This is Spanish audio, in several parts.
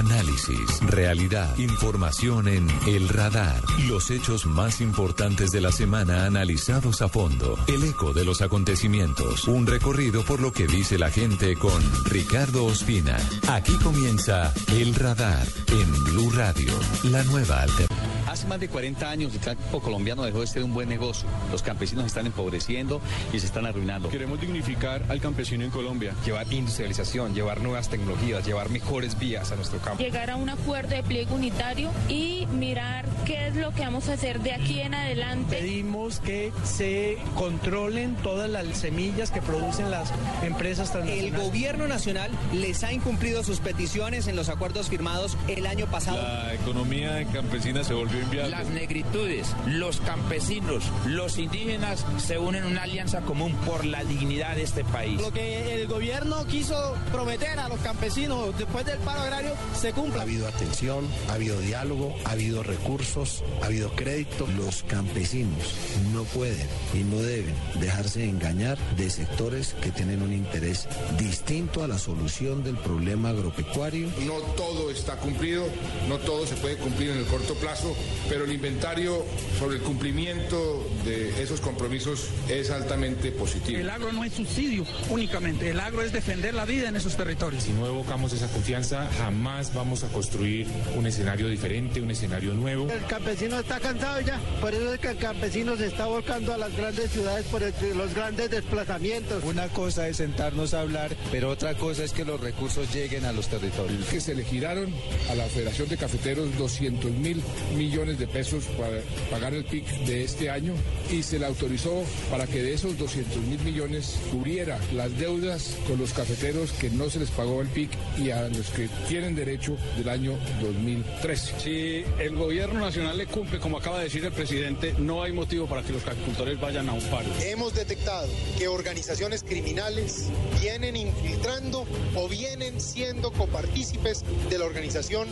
Análisis, realidad, información en El Radar. Los hechos más importantes de la semana analizados a fondo. El eco de los acontecimientos. Un recorrido por lo que dice la gente con Ricardo Ospina. Aquí comienza El Radar en Blue Radio, la nueva alternativa. Hace más de 40 años el campo colombiano dejó de ser un buen negocio. Los campesinos están empobreciendo y se están arruinando. Queremos dignificar al campesino en Colombia. Llevar industrialización, llevar nuevas tecnologías, llevar mejores vías a nuestro campo. Llegar a un acuerdo de pliego unitario y mirar qué es lo que vamos a hacer de aquí en adelante. Pedimos que se controlen todas las semillas que producen las empresas transnacionales. El gobierno nacional les ha incumplido sus peticiones en los acuerdos firmados el año pasado. La economía campesina se volvió. Las negritudes, los campesinos, los indígenas se unen en una alianza común por la dignidad de este país. Lo que el gobierno quiso prometer a los campesinos después del paro agrario se cumple. Ha habido atención, ha habido diálogo, ha habido recursos, ha habido crédito. Los campesinos no pueden y no deben dejarse engañar de sectores que tienen un interés distinto a la solución del problema agropecuario. No todo está cumplido, no todo se puede cumplir en el corto plazo, pero el inventario sobre el cumplimiento de esos compromisos es altamente positivo. El agro no es subsidio únicamente, el agro es defender la vida en esos territorios. Si no evocamos esa confianza, jamás vamos a construir un escenario diferente, un escenario nuevo. El campesino está cansado ya, por eso es que el campesino se está volcando a las grandes ciudades por el, los grandes desplazamientos. Una cosa es sentarnos a hablar, pero otra cosa es que los recursos lleguen a los territorios. Que se le giraron a la Federación de Cafeteros 200 mil millones de pesos para pagar el PIC de este año y se le autorizó para que de esos 200 mil millones cubriera las deudas con los cafeteros que no se les pagó el PIC y a los que tienen derecho del año 2013. Si el gobierno nacional le cumple, como acaba de decir el presidente, no hay motivo para que los agricultores vayan a un paro. Hemos detectado que organizaciones criminales vienen infiltrando o vienen siendo copartícipes de la organización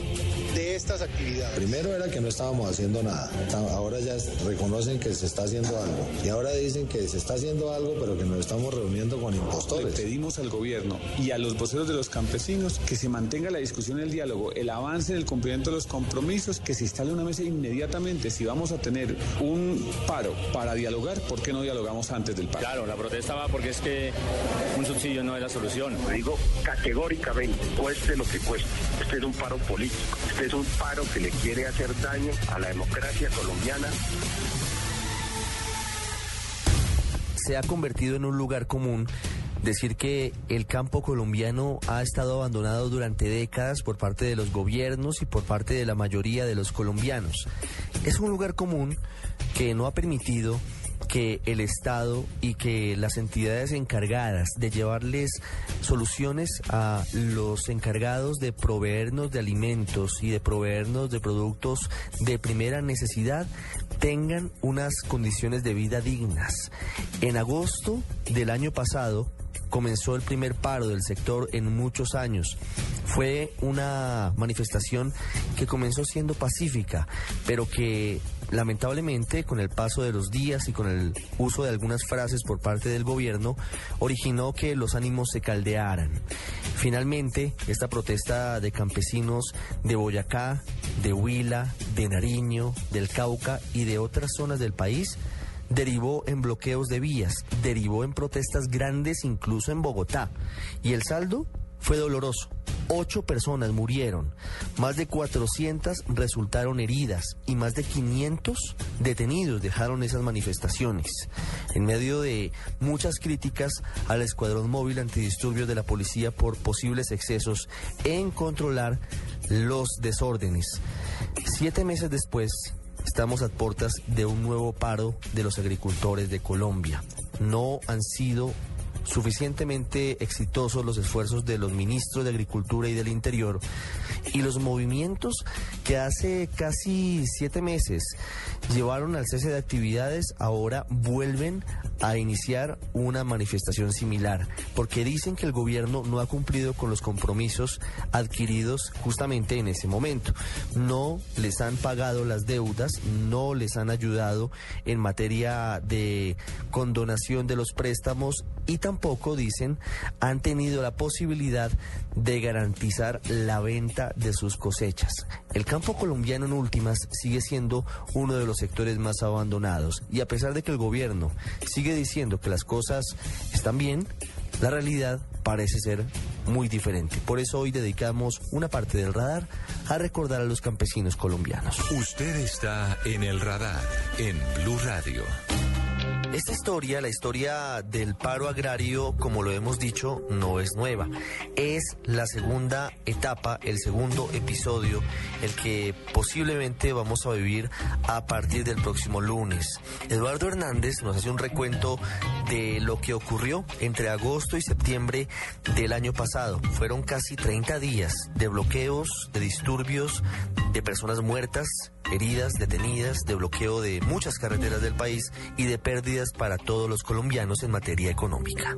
de estas actividades. Primero era que no estábamos haciendo nada. Ahora ya reconocen que se está haciendo algo. Y ahora dicen que se está haciendo algo, pero que nos estamos reuniendo con impostores. Le pedimos al gobierno y a los voceros de los campesinos que se mantenga la discusión, el diálogo, el avance en el cumplimiento de los compromisos, que se instale una mesa inmediatamente. Si vamos a tener un paro para dialogar, ¿por qué no dialogamos antes del paro? Claro, la protesta va porque es que un subsidio no es la solución. Lo digo categóricamente, cueste lo que cueste. Este es un paro político, este es un paro que le quiere hacer daño a la democracia colombiana. Se ha convertido en un lugar común decir que el campo colombiano ha estado abandonado durante décadas por parte de los gobiernos y por parte de la mayoría de los colombianos. Es un lugar común que no ha permitido que el Estado y que las entidades encargadas de llevarles soluciones a los encargados de proveernos de alimentos y de proveernos de productos de primera necesidad tengan unas condiciones de vida dignas. En agosto del año pasado, comenzó el primer paro del sector en muchos años. Fue una manifestación que comenzó siendo pacífica, pero que lamentablemente con el paso de los días y con el uso de algunas frases por parte del gobierno originó que los ánimos se caldearan. Finalmente, esta protesta de campesinos de Boyacá, de Huila, de Nariño, del Cauca y de otras zonas del país derivó en bloqueos de vías, derivó en protestas grandes incluso en Bogotá. Y el saldo fue doloroso. Ocho personas murieron, más de 400 resultaron heridas y más de 500 detenidos dejaron esas manifestaciones. En medio de muchas críticas al escuadrón móvil antidisturbios de la policía por posibles excesos en controlar los desórdenes. Siete meses después, Estamos a puertas de un nuevo paro de los agricultores de Colombia. No han sido suficientemente exitosos los esfuerzos de los ministros de Agricultura y del Interior y los movimientos que hace casi siete meses llevaron al cese de actividades ahora vuelven a iniciar una manifestación similar porque dicen que el gobierno no ha cumplido con los compromisos adquiridos justamente en ese momento. No les han pagado las deudas, no les han ayudado en materia de condonación de los préstamos y tampoco tampoco, dicen, han tenido la posibilidad de garantizar la venta de sus cosechas. El campo colombiano en últimas sigue siendo uno de los sectores más abandonados y a pesar de que el gobierno sigue diciendo que las cosas están bien, la realidad parece ser muy diferente. Por eso hoy dedicamos una parte del radar a recordar a los campesinos colombianos. Usted está en el radar en Blue Radio. Esta historia, la historia del paro agrario, como lo hemos dicho, no es nueva. Es la segunda etapa, el segundo episodio, el que posiblemente vamos a vivir a partir del próximo lunes. Eduardo Hernández nos hace un recuento de lo que ocurrió entre agosto y septiembre del año pasado. Fueron casi 30 días de bloqueos, de disturbios, de personas muertas, heridas, detenidas, de bloqueo de muchas carreteras del país y de para todos los colombianos en materia económica.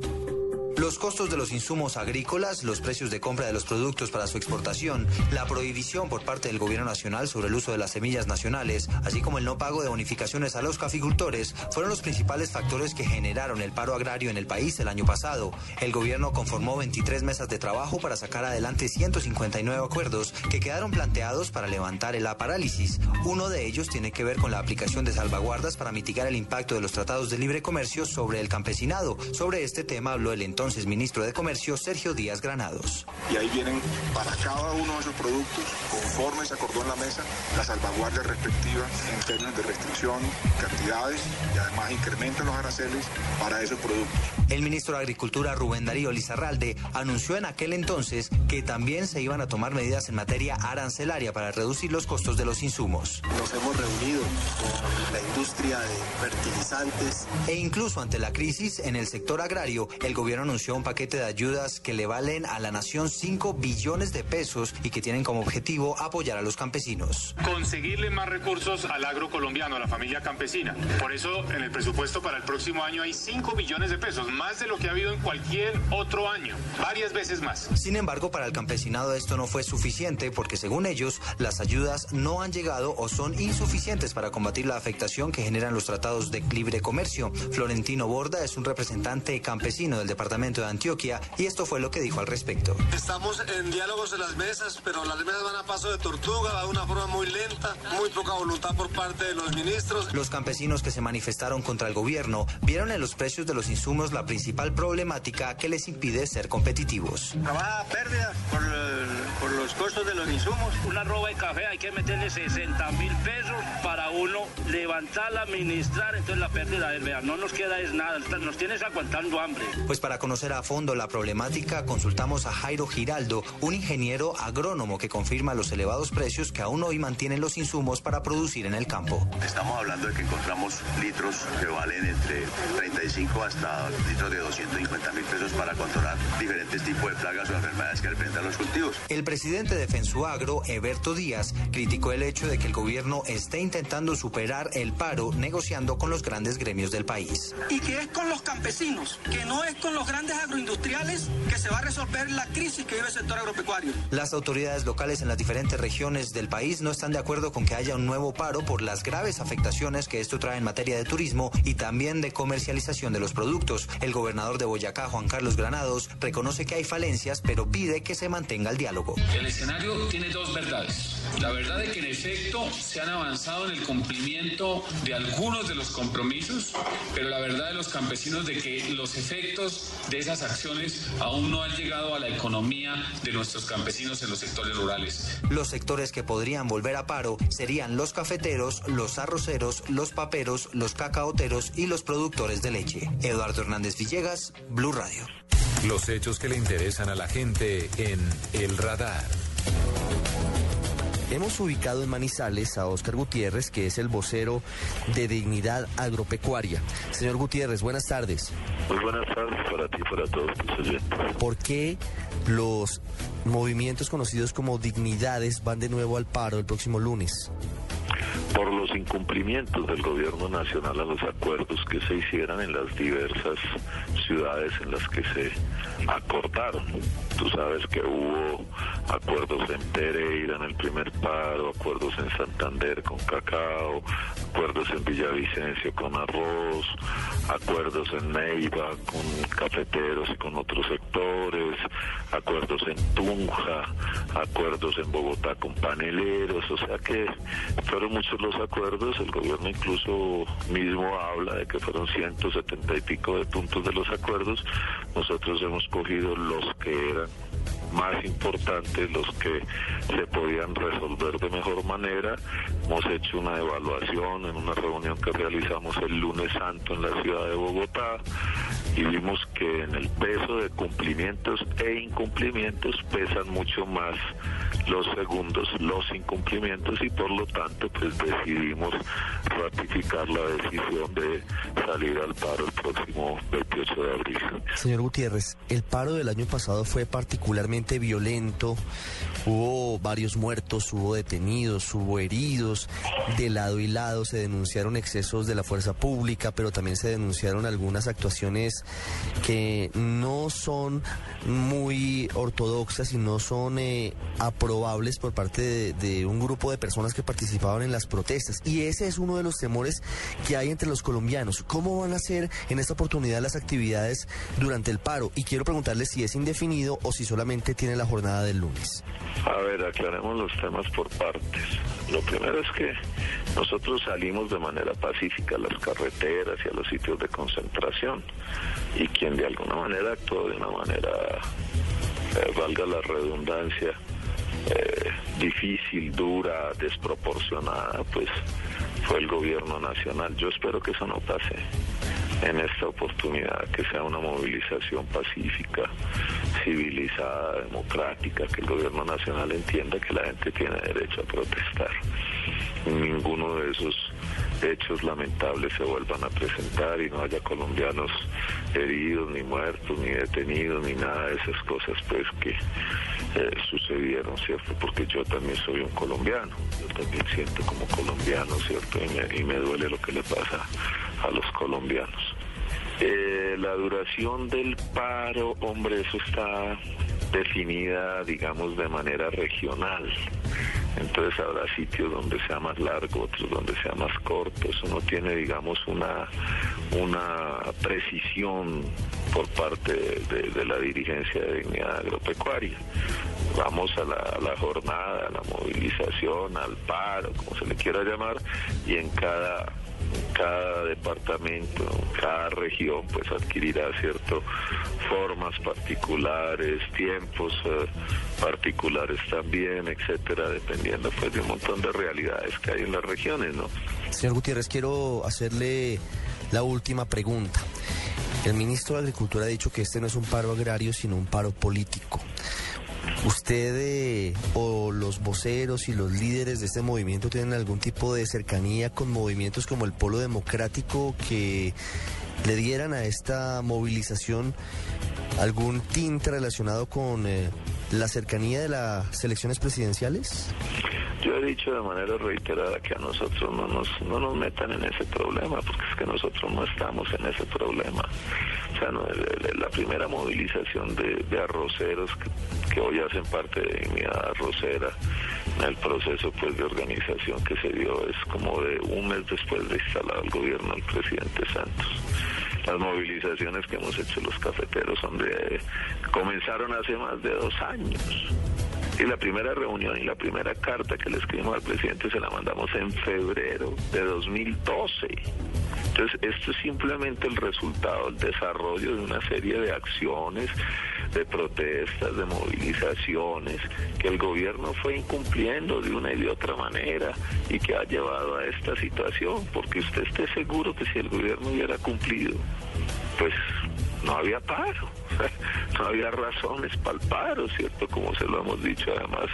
Los costos de los insumos agrícolas, los precios de compra de los productos para su exportación, la prohibición por parte del gobierno nacional sobre el uso de las semillas nacionales, así como el no pago de bonificaciones a los caficultores, fueron los principales factores que generaron el paro agrario en el país el año pasado. El gobierno conformó 23 mesas de trabajo para sacar adelante 159 acuerdos que quedaron planteados para levantar la parálisis. Uno de ellos tiene que ver con la aplicación de salvaguardas para mitigar el impacto de los tratados de libre comercio sobre el campesinado. Sobre este tema habló el entonces entonces ministro de Comercio Sergio Díaz Granados. Y ahí vienen para cada uno de esos productos, conforme se acordó en la mesa, las salvaguardias respectivas en términos de restricción, cantidades y además incrementan los aranceles para esos productos. El ministro de Agricultura Rubén Darío Lizarralde anunció en aquel entonces que también se iban a tomar medidas en materia arancelaria para reducir los costos de los insumos. Nos hemos reunido con la industria de fertilizantes. E incluso ante la crisis en el sector agrario, el gobierno anunció un paquete de ayudas que le valen a la nación 5 billones de pesos y que tienen como objetivo apoyar a los campesinos. Conseguirle más recursos al agro colombiano, a la familia campesina. Por eso en el presupuesto para el próximo año hay 5 billones de pesos, más de lo que ha habido en cualquier otro año, varias veces más. Sin embargo, para el campesinado esto no fue suficiente porque según ellos, las ayudas no han llegado o son insuficientes para combatir la afectación que generan los tratados de libre comercio. Florentino Borda es un representante campesino del departamento de Antioquia y esto fue lo que dijo al respecto. Estamos en diálogos en las mesas, pero las mesas van a paso de tortuga, de una forma muy lenta, muy poca voluntad por parte de los ministros. Los campesinos que se manifestaron contra el gobierno vieron en los precios de los insumos la principal problemática que les impide ser competitivos. Trabaja pérdida por, por los costos de los insumos. Una roba de café hay que meterle 60 mil pesos para uno levantarla, administrar, entonces la pérdida del no nos queda es nada, nos tienes aguantando hambre. Pues para conocer a fondo la problemática, consultamos a Jairo Giraldo, un ingeniero agrónomo que confirma los elevados precios que aún hoy mantienen los insumos para producir en el campo. Estamos hablando de que encontramos litros que valen entre 35 hasta litros de 250 mil pesos para controlar diferentes tipos de plagas o enfermedades que representan los cultivos. El presidente de Fensuagro, Eberto Díaz, criticó el hecho de que el gobierno esté intentando superar el paro negociando con los grandes gremios del país. Y que es con los campesinos, que no es con los grandes agroindustriales que se va a resolver la crisis que vive el sector agropecuario. Las autoridades locales en las diferentes regiones del país no están de acuerdo con que haya un nuevo paro por las graves afectaciones que esto trae en materia de turismo y también de comercialización de los productos. El gobernador de Boyacá, Juan Carlos Granados, reconoce que hay falencias, pero pide que se mantenga el diálogo. El escenario tiene dos verdades. La verdad de que en efecto se han avanzado en el cumplimiento de algunos de los compromisos, pero la verdad de los campesinos de que los efectos de esas acciones aún no han llegado a la economía de nuestros campesinos en los sectores rurales. Los sectores que podrían volver a paro serían los cafeteros, los arroceros, los paperos, los cacaoteros y los productores de leche. Eduardo Hernández Villegas, Blue Radio. Los hechos que le interesan a la gente en El Radar. Hemos ubicado en Manizales a Óscar Gutiérrez, que es el vocero de Dignidad Agropecuaria. Señor Gutiérrez, buenas tardes. Muy buenas tardes para ti y para todos tus oyentes. ¿Por qué los movimientos conocidos como dignidades van de nuevo al paro el próximo lunes? Por los incumplimientos del gobierno nacional a los acuerdos que se hicieran en las diversas ciudades en las que se acordaron. Tú sabes que hubo acuerdos en Pereira en el primer paro, acuerdos en Santander con cacao, acuerdos en Villavicencio con arroz, acuerdos en Neiva con cafeteros y con otros sectores, acuerdos en Tunja, acuerdos en Bogotá con paneleros, o sea que fueron muchos los acuerdos, el gobierno incluso mismo habla de que fueron 170 y pico de puntos de los acuerdos, nosotros hemos cogido los que eran más importantes, los que se podían resolver de mejor manera. Hemos hecho una evaluación en una reunión que realizamos el lunes santo en la ciudad de Bogotá y vimos que en el peso de cumplimientos e incumplimientos pesan mucho más los segundos, los incumplimientos y por lo tanto pues decidimos ratificar la decisión de salir al paro el próximo 28 de abril. Señor Gutiérrez, el paro del año pasado fue particularmente violento, hubo varios muertos, hubo detenidos, hubo heridos, de lado y lado se denunciaron excesos de la fuerza pública, pero también se denunciaron algunas actuaciones que no son muy ortodoxas y no son eh, aprobables por parte de, de un grupo de personas que participaban en las protestas. Y ese es uno de los temores que hay entre los colombianos. ¿Cómo van a ser en esta oportunidad las actividades durante el paro? Y quiero preguntarle si es indefinido o si solamente tiene la jornada del lunes. A ver, aclaremos los temas por partes. Lo primero es que nosotros salimos de manera pacífica a las carreteras y a los sitios de concentración y quien de alguna manera actuó de una manera, eh, valga la redundancia, eh, difícil, dura, desproporcionada, pues fue el gobierno nacional. Yo espero que eso no pase en esta oportunidad, que sea una movilización pacífica, civilizada, democrática, que el gobierno nacional entienda que la gente tiene derecho a protestar. Ninguno de esos hechos lamentables se vuelvan a presentar y no haya colombianos heridos, ni muertos, ni detenidos, ni nada de esas cosas pues que eh, sucedieron, ¿cierto? Porque yo también soy un colombiano, yo también siento como colombiano, ¿cierto? Y me, y me duele lo que le pasa a los colombianos. Eh, la duración del paro, hombre, eso está definida, digamos, de manera regional. Entonces habrá sitios donde sea más largo, otros donde sea más corto. Eso no tiene, digamos, una, una precisión por parte de, la dirigencia de dignidad agropecuaria. Vamos a la, a la, jornada, a la movilización, al paro, como se le quiera llamar, y en cada cada departamento, cada región pues adquirirá cierto formas particulares, tiempos eh, particulares también, etcétera, dependiendo pues de un montón de realidades que hay en las regiones, ¿no? Señor Gutiérrez, quiero hacerle la última pregunta. El ministro de Agricultura ha dicho que este no es un paro agrario, sino un paro político. ¿Usted eh, o los voceros y los líderes de este movimiento tienen algún tipo de cercanía con movimientos como el Polo Democrático que le dieran a esta movilización algún tinte relacionado con eh, la cercanía de las elecciones presidenciales? Yo he dicho de manera reiterada que a nosotros no nos, no nos metan en ese problema, porque es que nosotros no estamos en ese problema. O sea, no, la primera movilización de, arroceros que, hoy hacen parte de mi arrocera, el proceso pues de organización que se dio es como de un mes después de instalado el gobierno del presidente Santos las movilizaciones que hemos hecho los cafeteros son de, comenzaron hace más de dos años. Y la primera reunión y la primera carta que le escribimos al presidente se la mandamos en febrero de 2012. Entonces, esto es simplemente el resultado, el desarrollo de una serie de acciones, de protestas, de movilizaciones, que el gobierno fue incumpliendo de una y de otra manera y que ha llevado a esta situación, porque usted esté seguro que si el gobierno hubiera cumplido, pues no había paro, no había razones para el paro, ¿cierto? Como se lo hemos dicho además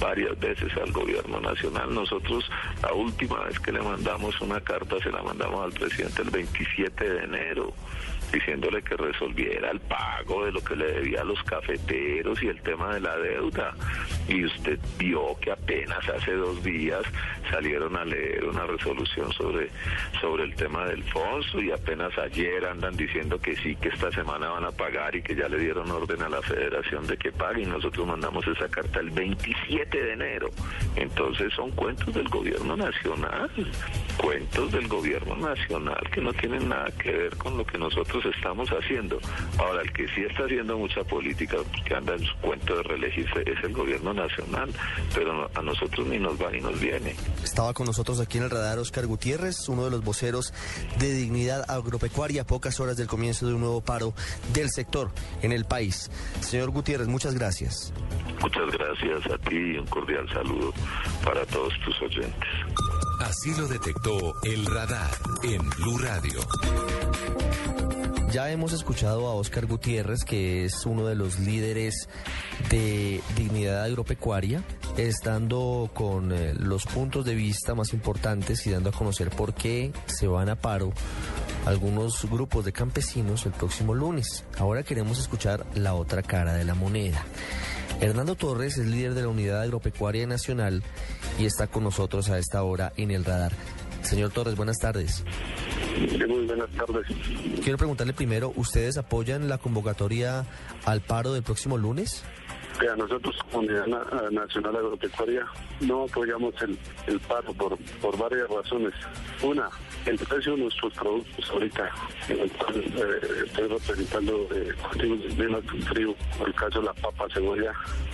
varias veces al gobierno nacional. Nosotros la última vez que le mandamos una carta se la mandamos al presidente el 27 de enero diciéndole que resolviera el pago de lo que le debía a los cafeteros y el tema de la deuda. Y usted vio que apenas hace dos días salieron a leer una resolución sobre, sobre el tema del Fonso y apenas ayer andan diciendo que sí, que esta semana van a pagar y que ya le dieron orden a la federación de que pague y nosotros mandamos esa carta el 27 de enero. Entonces son cuentos del gobierno nacional, cuentos del gobierno nacional que no tienen nada que ver con lo que nosotros estamos haciendo. Ahora, el que sí está haciendo mucha política, que anda en su cuento de reelegirse, es el gobierno nacional, pero a nosotros ni nos va ni nos viene. Estaba con nosotros aquí en el radar Oscar Gutiérrez, uno de los voceros de Dignidad Agropecuaria, a pocas horas del comienzo de un nuevo paro del sector en el país. Señor Gutiérrez, muchas gracias. Muchas gracias a ti y un cordial saludo para todos tus oyentes. Así lo detectó el radar en Blue Radio. Ya hemos escuchado a Oscar Gutiérrez, que es uno de los líderes de dignidad agropecuaria, estando con eh, los puntos de vista más importantes y dando a conocer por qué se van a paro algunos grupos de campesinos el próximo lunes. Ahora queremos escuchar la otra cara de la moneda. Hernando Torres es líder de la Unidad Agropecuaria Nacional y está con nosotros a esta hora en el radar. Señor Torres, buenas tardes. muy buenas tardes. Quiero preguntarle primero, ¿ustedes apoyan la convocatoria al paro del próximo lunes? A nosotros, Unidad Nacional Agropecuaria, no apoyamos el, paro por, por varias razones. Una, el precio de nuestros productos ahorita, el eh, estoy representando eh, cultivos de frío, por el caso de la papa, cebolla,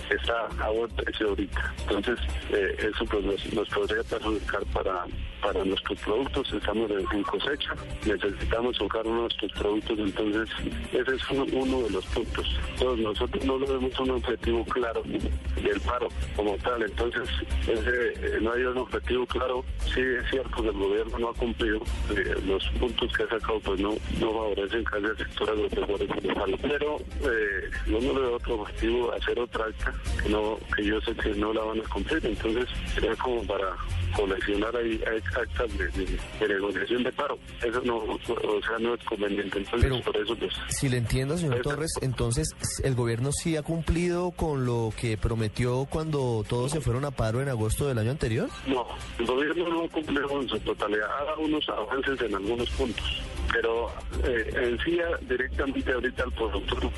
está a buen precio ahorita. Entonces, eh, eso pues nos, podría perjudicar para, para nuestros productos. Estamos en, cosecha, necesitamos tocar nuestros productos, entonces ese es uno, de los puntos. Entonces, nosotros no lo vemos un objetivo claro del paro como tal, entonces ese, no hay un objetivo claro. Sí es cierto que el gobierno no ha cumplido eh, los puntos que ha sacado pues no, no favorecen casi al sector agropecuario pero eh, no le veo otro objetivo hacer otra acta que no que yo sé que no la van a cumplir. Entonces sería como para coleccionar ahí actas de, negociación de paro. Eso no o sea no es conveniente. Entonces por eso pues si le entiendo señor Torres entonces el gobierno sí ha cumplido con lo que prometió cuando todos se fueron a paro en agosto del año anterior no el gobierno no ha cumplido en su totalidad. Ha unos avances en algunos puntos, pero eh, en sí directamente ahorita al productor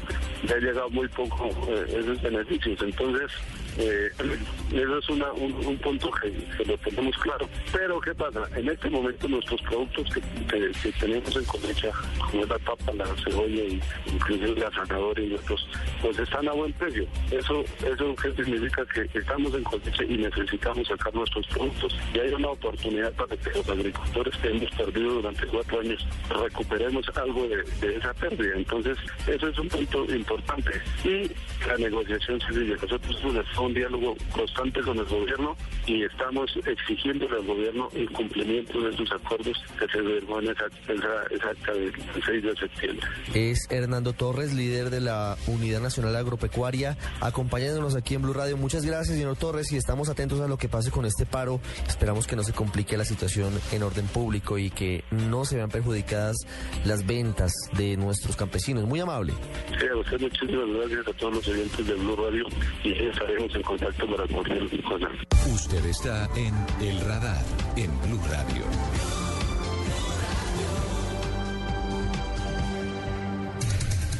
le ha llegado muy poco eh, esos beneficios. Entonces, eh, eso es un, punto que, lo tenemos claro. Pero ¿qué pasa? En este momento nuestros productos que, tenemos en cosecha, como la papa, la cebolla y incluso la zanahoria y otros, pues están a buen precio. Eso, eso significa que estamos en cosecha y necesitamos sacar nuestros productos. Y hay una oportunidad para que los agricultores que hemos perdido durante cuatro años recuperemos algo de, esa pérdida. Entonces, eso es un punto importante. Y la negociación civil. Nosotros un diálogo constante con el gobierno y estamos exigiendo al gobierno el cumplimiento de sus acuerdos que se firmó en esa, esa, del 6 de septiembre. Es Hernando Torres, líder de la Unidad Nacional Agropecuaria, acompañándonos aquí en Blue Radio. Muchas gracias, señor Torres, y estamos atentos a lo que pase con este paro. Esperamos que no se complique la situación en orden público y que no se vean perjudicadas las ventas de nuestros campesinos. Muy amable. Sí, a usted muchísimas gracias a todos los oyentes de Blue Radio y estaremos en contacto para cualquier cosa. Usted está en El Radar, en Blue Radio.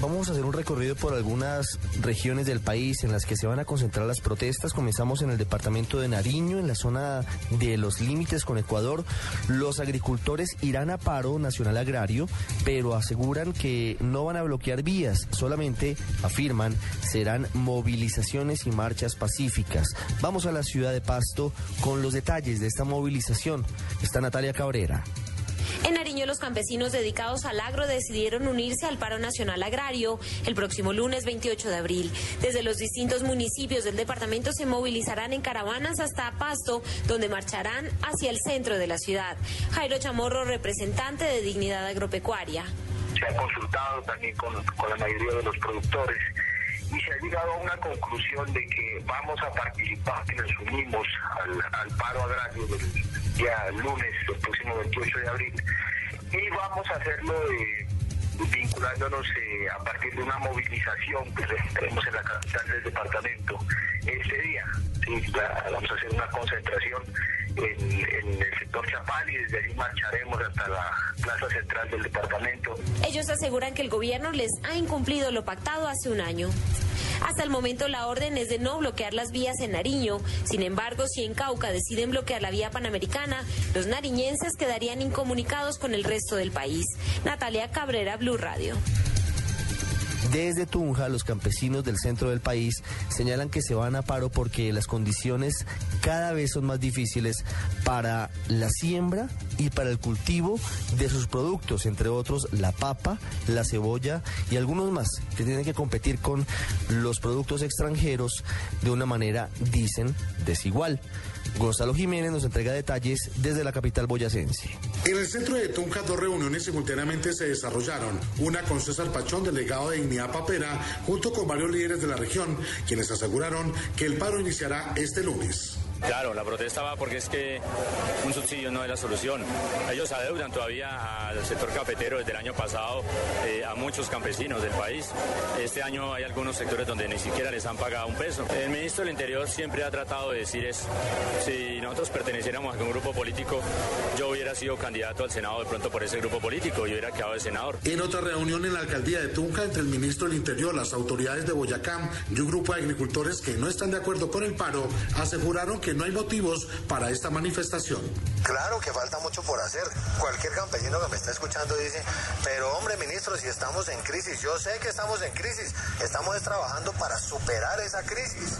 Vamos a hacer un recorrido por algunas regiones del país en las que se van a concentrar las protestas. Comenzamos en el departamento de Nariño, en la zona de los límites con Ecuador. Los agricultores irán a paro nacional agrario, pero aseguran que no van a bloquear vías, solamente afirman serán movilizaciones y marchas pacíficas. Vamos a la ciudad de Pasto con los detalles de esta movilización. Está Natalia Cabrera. En Nariño, los campesinos dedicados al agro decidieron unirse al paro nacional agrario el próximo lunes 28 de abril. Desde los distintos municipios del departamento se movilizarán en caravanas hasta Pasto, donde marcharán hacia el centro de la ciudad. Jairo Chamorro, representante de Dignidad Agropecuaria. se ha consultado también con, la mayoría de los productores y se ha llegado a una conclusión de que vamos a participar y nos unimos al, paro agrario del día lunes, el próximo 28 de abril, y vamos a hacerlo eh, vinculándonos eh, a partir de una movilización que tenemos en la capital del departamento este día. vamos a hacer una concentración en, el sector Chapal y desde ahí marcharemos hasta la plaza central del departamento. Ellos aseguran que el gobierno les ha incumplido lo pactado hace un año. Hasta el momento la orden es de no bloquear las vías en Nariño. Sin embargo, si en Cauca deciden bloquear la vía panamericana, los nariñenses quedarían incomunicados con el resto del país. Natalia Cabrera, Blue Radio. Desde Tunja, los campesinos del centro del país señalan que se van a paro porque las condiciones cada vez son más difíciles para la siembra y para el cultivo de sus productos, entre otros la papa, la cebolla y algunos más que tienen que competir con los productos extranjeros de una manera, dicen, desigual. Gonzalo Jiménez nos entrega detalles desde la capital boyacense. En el centro de Tunja dos reuniones simultáneamente se desarrollaron. Una con César Pachón, delegado de Dignidad Papera, junto con varios líderes de la región, quienes aseguraron que el paro iniciará este lunes. Claro, la protesta va porque es que un subsidio no es la solución. Ellos adeudan todavía al sector cafetero desde el año pasado eh, a muchos campesinos del país. Este año hay algunos sectores donde ni siquiera les han pagado un peso. El ministro del Interior siempre ha tratado de decir es, si nosotros perteneciéramos a un grupo político, yo hubiera sido candidato al Senado de pronto por ese grupo político y hubiera quedado de senador. En otra reunión en la alcaldía de Tunca entre el ministro del Interior, las autoridades de Boyacá y un grupo de agricultores que no están de acuerdo con el paro, aseguraron que no hay motivos para esta manifestación. Claro que falta mucho por hacer. Cualquier campesino que me está escuchando dice, pero hombre ministro, si estamos en crisis, yo sé que estamos en crisis, estamos trabajando para superar esa crisis.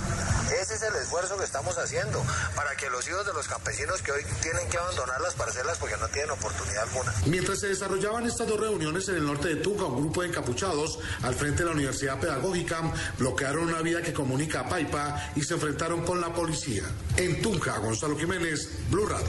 Ese es el esfuerzo que estamos haciendo, para que los hijos de los campesinos que hoy tienen que abandonar las parcelas porque no tienen oportunidad alguna. Mientras se desarrollaban estas dos reuniones en el norte de Tunca, un grupo de encapuchados al frente de la Universidad Pedagógica bloquearon una vía que comunica a Paipa y se enfrentaron con la policía. En Tunja, Gonzalo Jiménez, Blue Radio.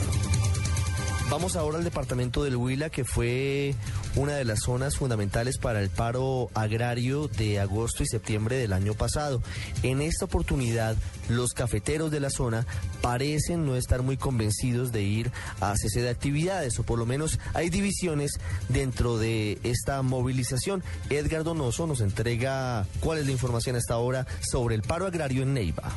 Vamos ahora al departamento del Huila, que fue una de las zonas fundamentales para el paro agrario de agosto y septiembre del año pasado. En esta oportunidad, los cafeteros de la zona parecen no estar muy convencidos de ir a cese de actividades, o por lo menos hay divisiones dentro de esta movilización. Edgar Donoso nos entrega cuál es la información hasta ahora sobre el paro agrario en Neiva.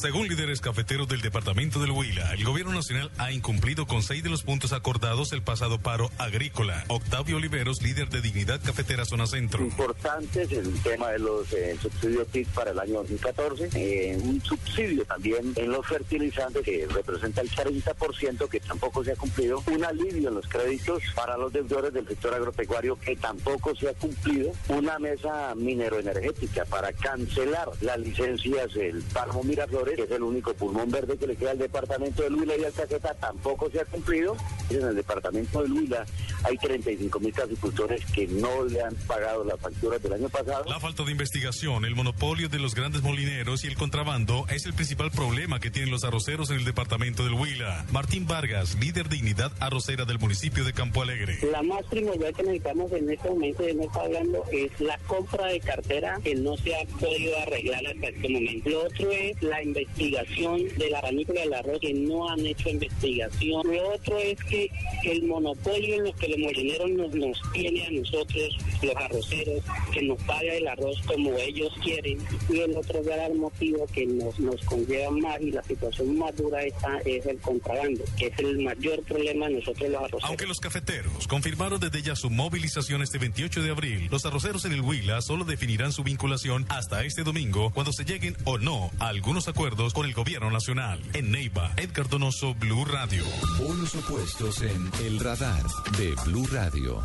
Según líderes cafeteros del departamento del Huila, el gobierno nacional ha incumplido con seis de los puntos acordados el pasado paro agrícola. Octavio Oliveros, líder de Dignidad Cafetera Zona Centro. Importante es el tema de los eh, subsidios TIC para el año 2014. Eh, un subsidio también en los fertilizantes que representa el 40% que tampoco se ha cumplido. Un alivio en los créditos para los deudores del sector agropecuario que tampoco se ha cumplido. Una mesa mineroenergética para cancelar las licencias del Palmo Miraflores que es el único pulmón verde que le queda al departamento de Huila y al Caqueta, tampoco se ha cumplido. En el departamento de Huila hay 35 mil caficultores que no le han pagado las facturas del año pasado. La falta de investigación, el monopolio de los grandes molineros y el contrabando es el principal problema que tienen los arroceros en el departamento del Huila. Martín Vargas, líder de dignidad arrocera del municipio de Campo Alegre. La más primordial que necesitamos en este momento, de no está hablando, es la compra de cartera que no se ha podido arreglar hasta este momento. Lo otro es la investigación de la panícula del arroz, que no han hecho investigación. Lo otro es que el monopolio en los que los molineros nos, nos tiene a nosotros, los arroceros, que nos paga el arroz como ellos quieren. Y el otro gran motivo que nos, nos conlleva más y la situación más dura está, es el contrabando, que es el mayor problema de nosotros los arroceros. Aunque los cafeteros confirmaron desde ya su movilización este 28 de abril, los arroceros en el Huila solo definirán su vinculación hasta este domingo cuando se lleguen o no a algunos acuerdos con el gobierno nacional. En Neiva, Edgar Donoso, Blue Radio. Unos opuestos en El Radar de Blue Radio.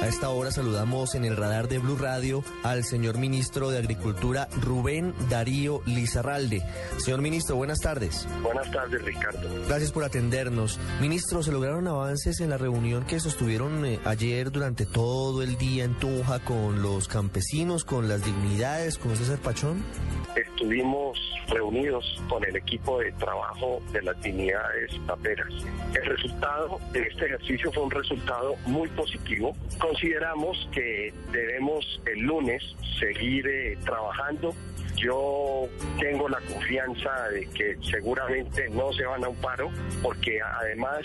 A esta hora saludamos en el radar de Blue Radio al señor ministro de Agricultura Rubén Darío Lizarralde. Señor ministro, buenas tardes. Buenas tardes, Ricardo. Gracias por atendernos. Ministro, ¿se lograron avances en la reunión que sostuvieron eh, ayer durante todo el día en Tunja con los campesinos, con las dignidades, con César Pachón? estuvimos reunidos con el equipo de trabajo de las dignidades paperas. El resultado de este ejercicio fue un resultado muy positivo. Consideramos que debemos el lunes seguir eh, trabajando yo tengo la confianza de que seguramente no se van a un paro, porque además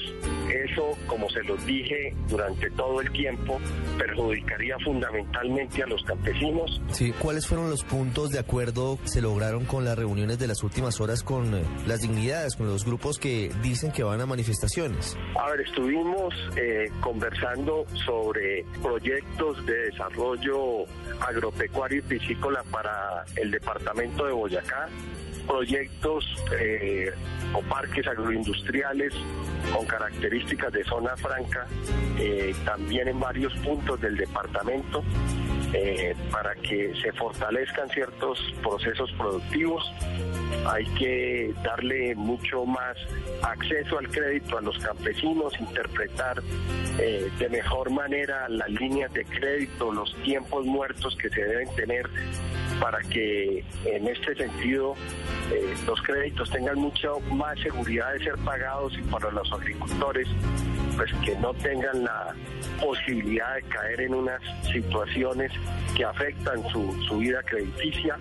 eso, como se los dije durante todo el tiempo, perjudicaría fundamentalmente a los campesinos. Sí, ¿cuáles fueron los puntos de acuerdo que se lograron con las reuniones de las últimas horas con eh, las dignidades, con los grupos que dicen que van a manifestaciones? A ver, estuvimos eh, conversando sobre proyectos de desarrollo agropecuario y piscícola para el departamento departamento de Boyacá proyectos eh, o parques agroindustriales con características de zona franca, eh, también en varios puntos del departamento, eh, para que se fortalezcan ciertos procesos productivos. Hay que darle mucho más acceso al crédito a los campesinos, interpretar de mejor manera las líneas de crédito, los tiempos muertos que se deben tener para que en este sentido eh, los créditos tengan mucha más seguridad de ser pagados y para los agricultores pues que no tengan la posibilidad de caer en unas situaciones que afectan su, su vida crediticia,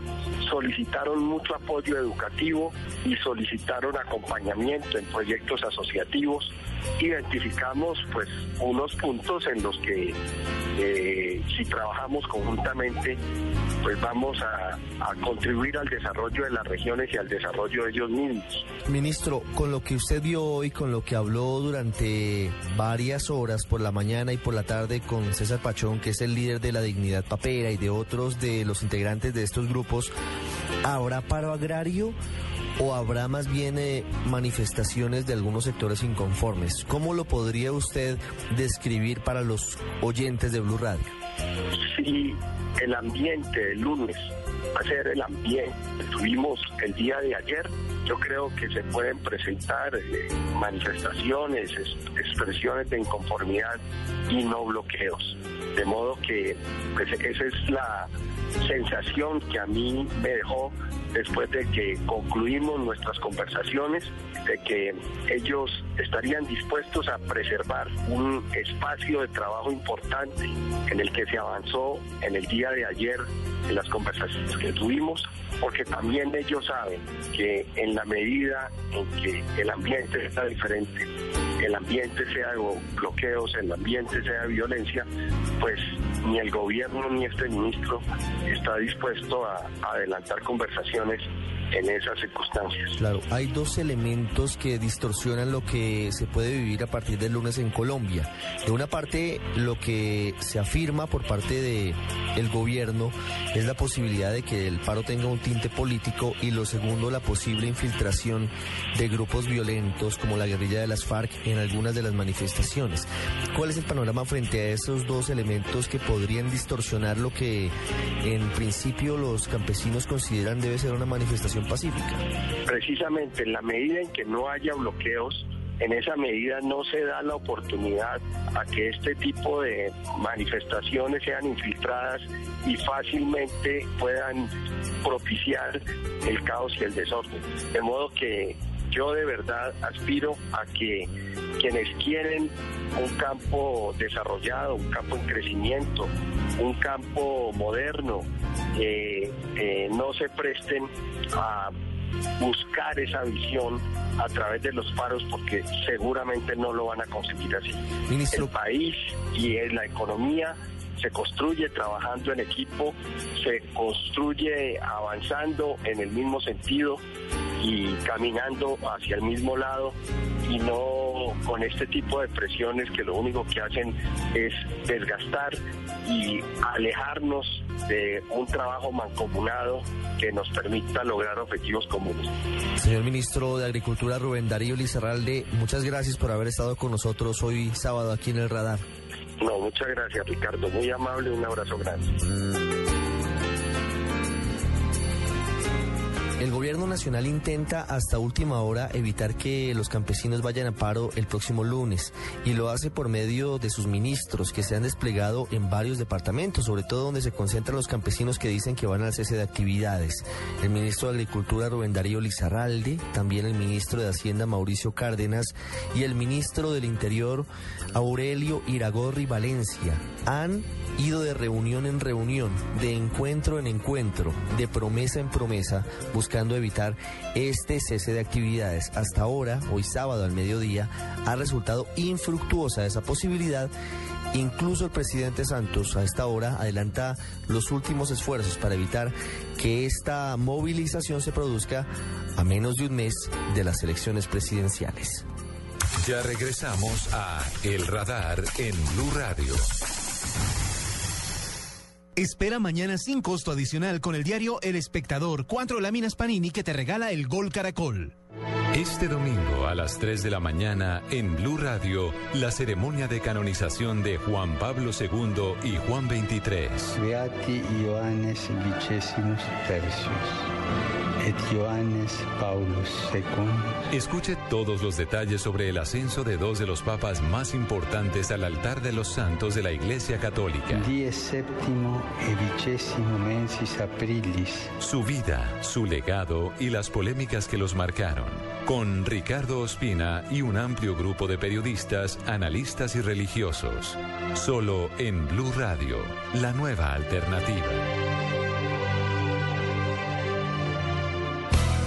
solicitaron mucho apoyo educativo y solicitaron acompañamiento en proyectos asociativos identificamos pues unos puntos en los que eh, si trabajamos conjuntamente pues vamos a, contribuir al desarrollo de las regiones y al desarrollo de ellos mismos. Ministro, con lo que usted vio hoy, con lo que habló durante varias horas por la mañana y por la tarde con César Pachón, que es el líder de la Dignidad Papera y de otros de los integrantes de estos grupos, ¿habrá paro agrario? O habrá más bien eh, manifestaciones de algunos sectores inconformes? ¿Cómo lo podría usted describir para los oyentes de Blue Radio? Si el ambiente del lunes va a ser el ambiente que tuvimos el día de ayer, yo creo que se pueden presentar eh, manifestaciones, expresiones de inconformidad y no bloqueos. De modo que pues, esa es la sensación que a mí me dejó después de que concluimos nuestras conversaciones, de que ellos estarían dispuestos a preservar un espacio de trabajo importante en el que se avanzó en el día de ayer en las conversaciones que tuvimos, porque también ellos saben que en la medida en que el ambiente está diferente, el ambiente sea bloqueos, el ambiente sea violencia, pues ni el gobierno ni este ministro está dispuesto a, adelantar conversaciones en esas circunstancias. Claro, hay dos elementos que distorsionan lo que se puede vivir a partir del lunes en Colombia. De una parte, lo que se afirma por parte de el gobierno es la posibilidad de que el paro tenga un tinte político y lo segundo, la posible infiltración de grupos violentos como la guerrilla de las FARC en algunas de las manifestaciones. ¿Cuál es el panorama frente a esos dos elementos que podrían distorsionar lo que en principio los campesinos consideran debe ser una pacífica? Precisamente en la medida en que no haya bloqueos, en esa medida no se da la oportunidad a que este tipo de manifestaciones sean infiltradas y fácilmente puedan propiciar el caos y el desorden. De modo que yo de verdad aspiro a que quienes quieren un campo desarrollado, un campo en crecimiento, un campo moderno, eh, no se presten a buscar esa visión a través de los paros porque seguramente no lo van a conseguir así. El país y la economía se construye trabajando en equipo, se construye avanzando en el mismo sentido y caminando hacia el mismo lado y no con este tipo de presiones que lo único que hacen es desgastar y alejarnos de un trabajo mancomunado que nos permita lograr objetivos comunes. Señor ministro de Agricultura Rubén Darío Lizarralde, muchas gracias por haber estado con nosotros hoy sábado aquí en el radar. No, muchas gracias Ricardo, muy amable, un abrazo grande. El gobierno nacional intenta hasta última hora evitar que los campesinos vayan a paro el próximo lunes y lo hace por medio de sus ministros que se han desplegado en varios departamentos, sobre todo donde se concentran los campesinos que dicen que van al cese de actividades. El ministro de Agricultura Rubén Darío Lizarralde, también el ministro de Hacienda Mauricio Cárdenas y el ministro del Interior Aurelio Iragorri Valencia han ido de reunión en reunión, de encuentro en encuentro, de promesa en promesa, buscando evitar este cese de actividades. Hasta ahora, hoy sábado al mediodía, ha resultado infructuosa esa posibilidad. Incluso el presidente Santos a esta hora adelanta los últimos esfuerzos para evitar que esta movilización se produzca a menos de un mes de las elecciones presidenciales. Ya regresamos a El Radar en Blue Radio. Espera mañana sin costo adicional con el diario El Espectador, cuatro láminas Panini que te regala el Gol Caracol. Este domingo a las 3 de la mañana en Blue Radio, la ceremonia de canonización de Juan Pablo II y Juan XXIII. Beati Ioannes vicesimus tercius et Ioannes Paulus II. Escuche todos los detalles sobre el ascenso de dos de los papas más importantes al altar de los santos de la Iglesia Católica. Die séptimo e vicesimo mensis aprilis. Su vida, su legado y las polémicas que los marcaron. Con Ricardo Ospina y un amplio grupo de periodistas, analistas y religiosos. Solo en Blue Radio, la nueva alternativa.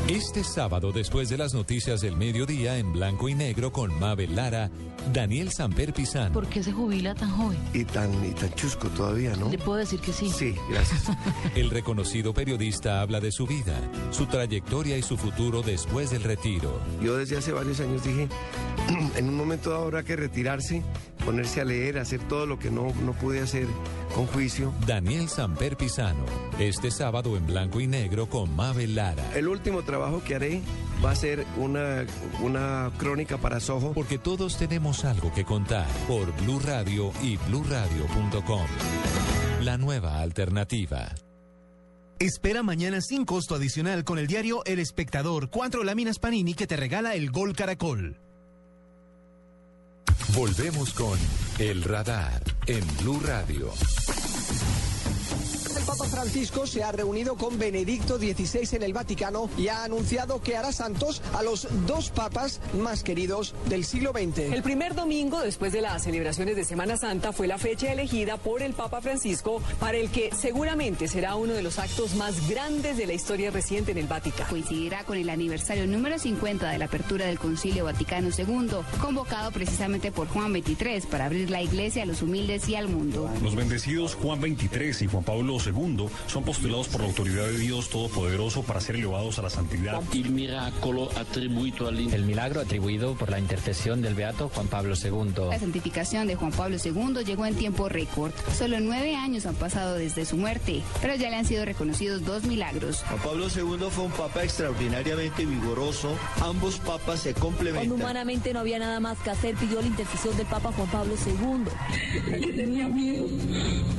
Este sábado, después de las noticias del mediodía en blanco y negro con Mabel Lara, Daniel Samper Pizano. ¿Por qué se jubila tan joven? Y tan, y tan chusco todavía, ¿no? Le puedo decir que sí. Sí, gracias. El reconocido periodista habla de su vida, su trayectoria y su futuro después del retiro. Yo desde hace varios años dije, en un momento dado habrá que retirarse, ponerse a leer, hacer todo lo que no, no pude hacer con juicio. Daniel Samper Pizano, este sábado en blanco y negro con Mabel Lara. El último trabajo que haré va a ser una, una crónica para Soho. Porque todos tenemos algo que contar por Blue Radio y bluradio.com. La nueva alternativa. Espera mañana sin costo adicional con el diario El Espectador, cuatro láminas Panini que te regala el Gol Caracol. Volvemos con El Radar en Blue Radio. Papa Francisco se ha reunido con Benedicto XVI en el Vaticano y ha anunciado que hará santos a los dos papas más queridos del siglo XX. El primer domingo después de las celebraciones de Semana Santa fue la fecha elegida por el Papa Francisco para el que seguramente será uno de los actos más grandes de la historia reciente en el Vaticano. Coincidirá con el aniversario número 50 de la apertura del Concilio Vaticano II, convocado precisamente por Juan XXIII para abrir la iglesia a los humildes y al mundo. Los bendecidos Juan XXIII y Juan Pablo II son postulados por la autoridad de Dios Todopoderoso para ser elevados a la santidad. El milagro atribuido al El milagro atribuido por la intercesión del beato Juan Pablo II. La santificación de Juan Pablo II llegó en tiempo récord. Solo nueve años han pasado desde su muerte, pero ya le han sido reconocidos dos milagros. Juan Pablo II fue un papa extraordinariamente vigoroso. Ambos papas se complementan. Cuando humanamente no había nada más que hacer, pidió la intercesión del Papa Juan Pablo II. tenía miedo,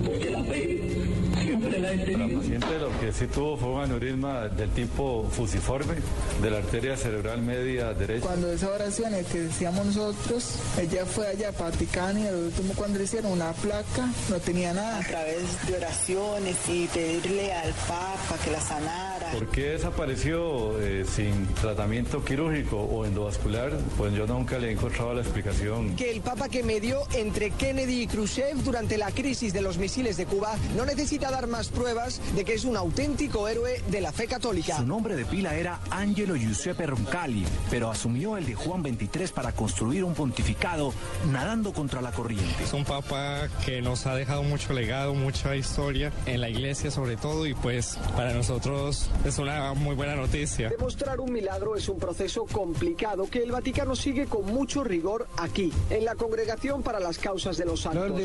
porque la fe la paciente lo que sí tuvo fue un aneurisma del tipo fusiforme de la arteria cerebral media derecha. Cuando esa oración que decíamos nosotros, ella fue allá a Vaticano y al último cuando le hicieron una placa, no tenía nada. A través de oraciones y pedirle al Papa que la sanara. ¿Por qué desapareció eh, sin tratamiento quirúrgico o endovascular? Pues yo nunca le he encontrado la explicación. Que el Papa que medió entre Kennedy y Khrushchev durante la crisis de los misiles de Cuba no necesita dar más pruebas de que es un auténtico héroe de la fe católica. Su nombre de pila era Angelo Giuseppe Roncalli, pero asumió el de Juan XXIII para construir un pontificado nadando contra la corriente. Es un papa que nos ha dejado mucho legado, mucha historia en la iglesia sobre todo y pues para nosotros es una muy buena noticia. Demostrar un milagro es un proceso complicado que el Vaticano sigue con mucho rigor aquí, en la Congregación para las Causas de los Santos.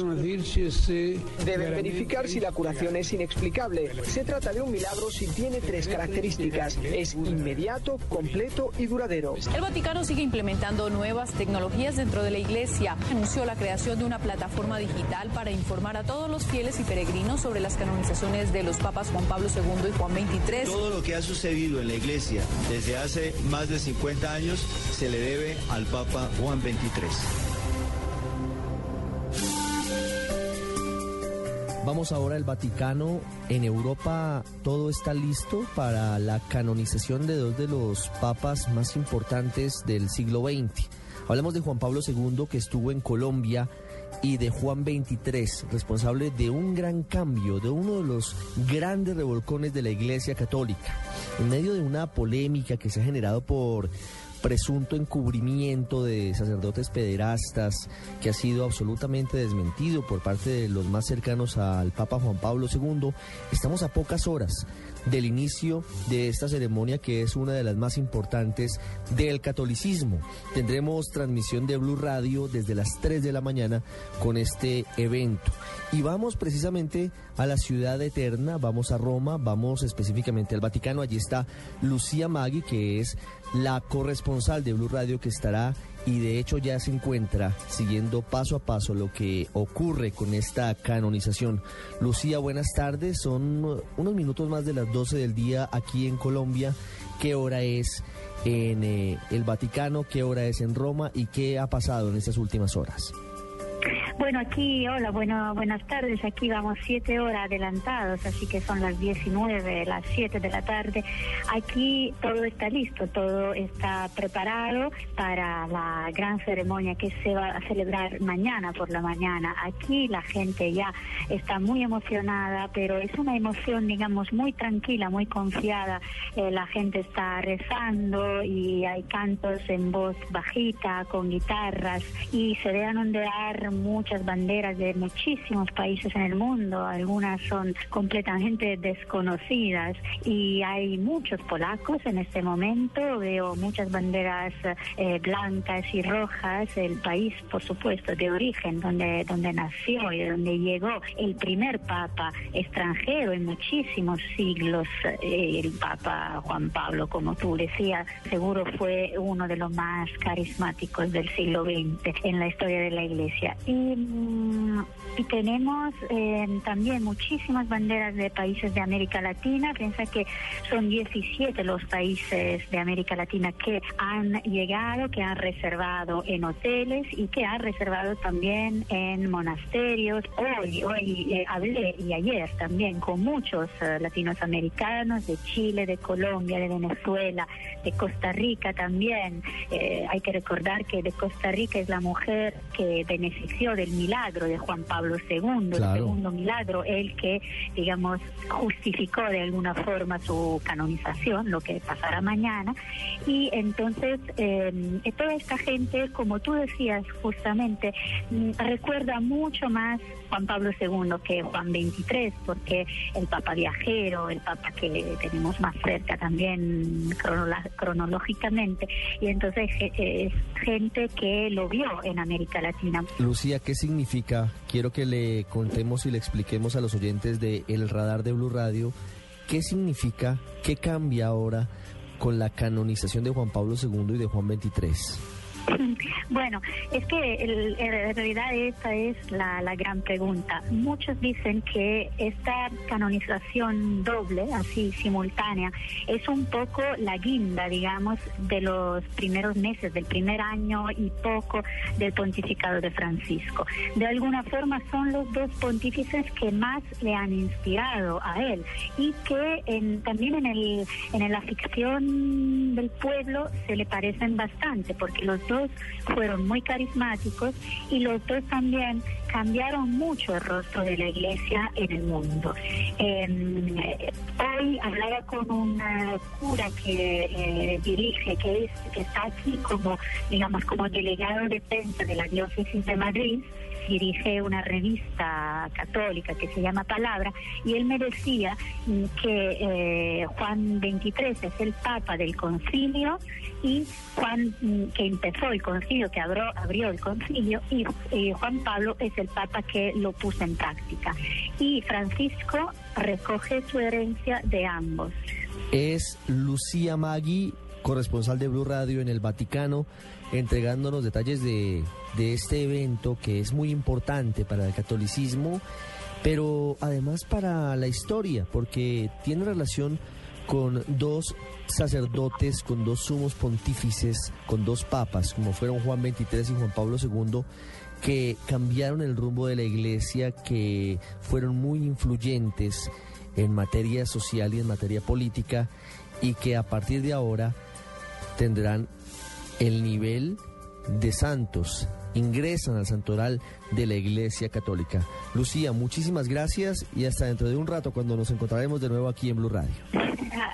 Deben verificar si la curación es inexplicable. Se trata de un milagro si tiene tres características. Es inmediato, completo y duradero. El Vaticano sigue implementando nuevas tecnologías dentro de la iglesia. Anunció la creación de una plataforma digital para informar a todos los fieles y peregrinos sobre las canonizaciones de los papas Juan Pablo II y Juan XXIII. Todo lo que ha sucedido en la iglesia desde hace más de 50 años se le debe al Papa Juan XXIII. Vamos ahora al Vaticano. En Europa todo está listo para la canonización de dos de los papas más importantes del siglo XX. Hablamos de Juan Pablo II que estuvo en Colombia y de Juan XXIII, responsable de un gran cambio, de uno de los grandes revolcones de la Iglesia Católica. En medio de una polémica que se ha generado por presunto encubrimiento de sacerdotes pederastas que ha sido absolutamente desmentido por parte de los más cercanos al Papa Juan Pablo II. Estamos a pocas horas del inicio de esta ceremonia que es una de las más importantes del catolicismo. Tendremos transmisión de Blue Radio desde las 3 de la mañana con este evento. Y vamos precisamente a la ciudad eterna, vamos a Roma, vamos específicamente al Vaticano. Allí está Lucía Maggi, que es la corresponsal de Blue Radio que estará y de hecho ya se encuentra siguiendo paso a paso lo que ocurre con esta canonización. Lucía, buenas tardes. Son unos minutos más de las 12 del día aquí en Colombia. ¿Qué hora es en eh, el Vaticano? ¿Qué hora es en Roma? ¿Y qué ha pasado en estas últimas horas? Bueno, aquí, hola, bueno, buenas tardes. Aquí vamos siete horas adelantados, así que son las 19, las 7 de la tarde. Aquí todo está listo, todo está preparado para la gran ceremonia que se va a celebrar mañana por la mañana. Aquí la gente ya está muy emocionada, pero es una emoción, digamos, muy tranquila, muy confiada. Eh, la gente está rezando y hay cantos en voz bajita, con guitarras, y se dejan ondear muchas banderas de muchísimos países en el mundo, algunas son completamente desconocidas y hay muchos polacos en este momento, veo muchas banderas eh, blancas y rojas, el país por supuesto de origen donde, donde nació y donde llegó el primer papa extranjero en muchísimos siglos, eh, el papa Juan Pablo, como tú decías, seguro fue uno de los más carismáticos del siglo XX en la historia de la iglesia. Y tenemos eh, también muchísimas banderas de países de América Latina. Piensa que son 17 los países de América Latina que han llegado, que han reservado en hoteles y que han reservado también en monasterios. Hoy, hoy eh, hablé y ayer también con muchos eh, latinos americanos de Chile, de Colombia, de Venezuela, de Costa Rica también. hay que recordar que de Costa Rica es la mujer que benefició del milagro de Juan Pablo II, el segundo milagro, el que, digamos, justificó de alguna forma su canonización, lo que pasará mañana. Y entonces, em, toda esta gente, como tú decías justamente, mm, recuerda mucho más Juan Pablo II que Juan XXIII, porque el Papa viajero, el Papa que tenemos más cerca también cronológicamente, y entonces es gente que lo vio en América Latina. Lucía, ¿qué significa? Quiero que le contemos y le expliquemos a los oyentes de El Radar de Blue Radio qué significa, qué cambia ahora con la canonización de Juan Pablo II y de Juan XXIII. Bueno, es que en realidad esta es la, gran pregunta. Muchos dicen que esta canonización doble, así simultánea, es un poco la guinda, digamos, de los primeros meses, del primer año y poco del pontificado de Francisco. De alguna forma son los dos pontífices que más le han inspirado a él y que también en, el, en la ficción del pueblo se le parecen bastante, porque los dos fueron muy carismáticos y los dos también cambiaron mucho el rostro de la iglesia en el mundo. Em, hoy hablaba con una cura que eh, dirige, que, es, que está aquí como, digamos, como delegado de prensa de la diócesis de Madrid, dirige una revista católica que se llama Palabra, y él me decía que eh, Juan XXIII es el Papa del concilio y Juan, que empezó el concilio, que abrió, abrió el concilio, y Juan Pablo es el Papa que lo puso en práctica. Y Francisco recoge su herencia de ambos. Es Lucía Maggi, corresponsal de Blue Radio en el Vaticano, entregándonos detalles de, de este evento que es muy importante para el catolicismo, pero además para la historia, porque tiene relación con dos sacerdotes, con dos sumos pontífices, con dos papas, como fueron Juan XXIII y Juan Pablo II, que cambiaron el rumbo de la iglesia, que fueron muy influyentes en materia social y en materia política, y que a partir de ahora tendrán el nivel de santos ingresan al santoral de la Iglesia Católica. Lucía, muchísimas gracias y hasta dentro de un rato cuando nos encontraremos de nuevo aquí en Blue Radio.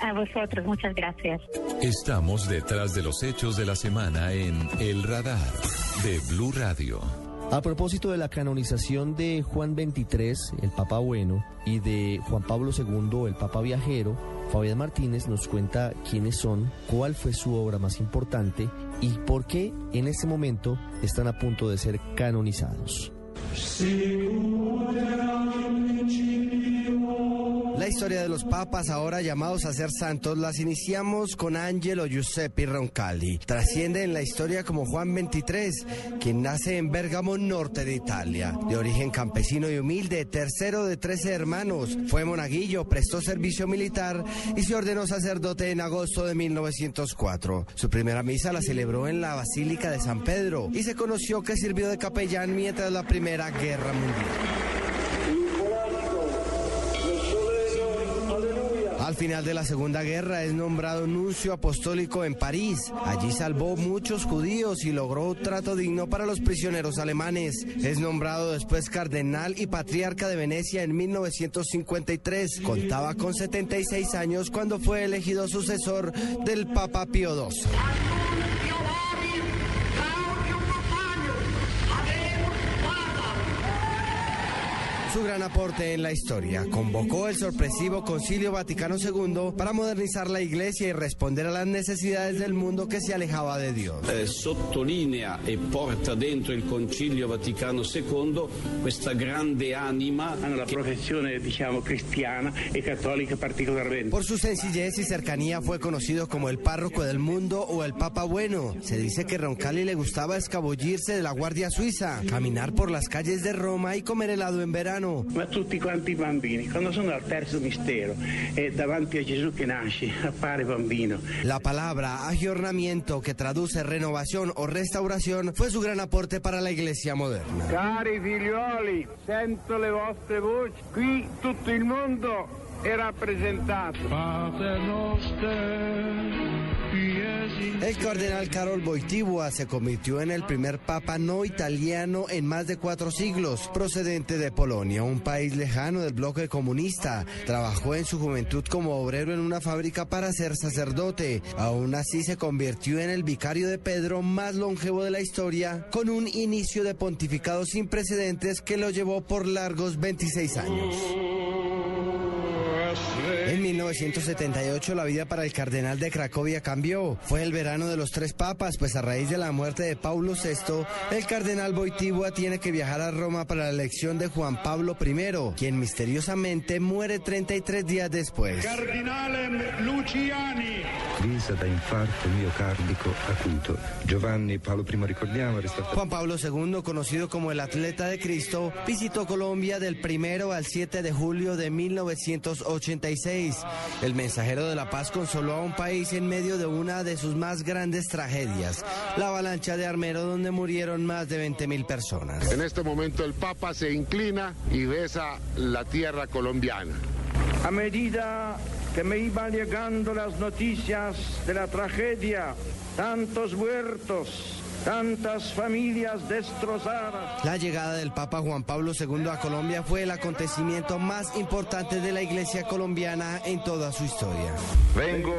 A, vosotros, muchas gracias. Estamos detrás de los hechos de la semana en El Radar de Blue Radio. A propósito de la canonización de Juan XXIII, el Papa Bueno, y de Juan Pablo II, el Papa Viajero, Fabián Martínez nos cuenta quiénes son, cuál fue su obra más importante y por qué en este momento están a punto de ser canonizados. La historia de los papas ahora llamados a ser santos las iniciamos con Angelo Giuseppe Roncalli. Trasciende en la historia como Juan XXIII, quien nace en Bérgamo, norte de Italia. De origen campesino y humilde, tercero de trece hermanos, fue monaguillo, prestó servicio militar y se ordenó sacerdote en agosto de 1904. Su primera misa la celebró en la Basílica de San Pedro y se conoció que sirvió de capellán mientras la Primera Guerra Mundial. Al final de la Segunda Guerra es nombrado nuncio apostólico en París. Allí salvó muchos judíos y logró trato digno para los prisioneros alemanes. Es nombrado después cardenal y patriarca de Venecia en 1953. Contaba con 76 años cuando fue elegido sucesor del Papa Pío XII. Su gran aporte en la historia. Convocó el sorpresivo Concilio Vaticano II para modernizar la iglesia y responder a las necesidades del mundo que se alejaba de Dios. Eh, sottolinea e porta dentro il Concilio Vaticano II questa grande anima. La profesione, diciamo, cristiana e cattolica particolarmente. Por su sencillez y cercanía fue conocido como el párroco del mundo o el Papa Bueno. Se dice que Roncalli le gustaba escabullirse de la Guardia Suiza, caminar por las calles de Roma y comer helado en verano Ma tutti quanti i bambini, quando sono al terzo mistero e davanti a Gesù che nasce, appare bambino. La palabra aggiornamiento, que traduce renovación o restauración, fue su gran aporte para la iglesia moderna. Cari figlioli, sento le vostre voci. Qui tutto il mondo è rappresentato. Pater el cardenal Carol Boitibua se convirtió en el primer papa no italiano en más de cuatro siglos, procedente de Polonia, un país lejano del bloque comunista. Trabajó en su juventud como obrero en una fábrica para ser sacerdote. Aún así se convirtió en el vicario de Pedro más longevo de la historia, con un inicio de pontificado sin precedentes que lo llevó por largos 26 años. En 1978 la vida para el cardenal de Cracovia cambió. Fue el verano de los tres papas, pues a raíz de la muerte de Paulo VI, el cardenal Boitigua tiene que viajar a Roma para la elección de Juan Pablo I, quien misteriosamente muere 33 días después. Luciani. infarto miocárdico acuto. Giovanni Paolo I ricordiamo Juan Pablo II, conocido como el atleta de Cristo, visitó Colombia del 1 al 7 de julio de 1986. El mensajero de la paz consoló a un país en medio de una de sus más grandes tragedias, la avalancha de Armero donde murieron más de 20 mil personas. En este momento el Papa se inclina y besa la tierra colombiana. A medida que me iban llegando las noticias de la tragedia, tantos muertos, tantas familias destrozadas. La llegada del Papa Juan Pablo II a Colombia fue el acontecimiento más importante de la iglesia colombiana en toda su historia. Vengo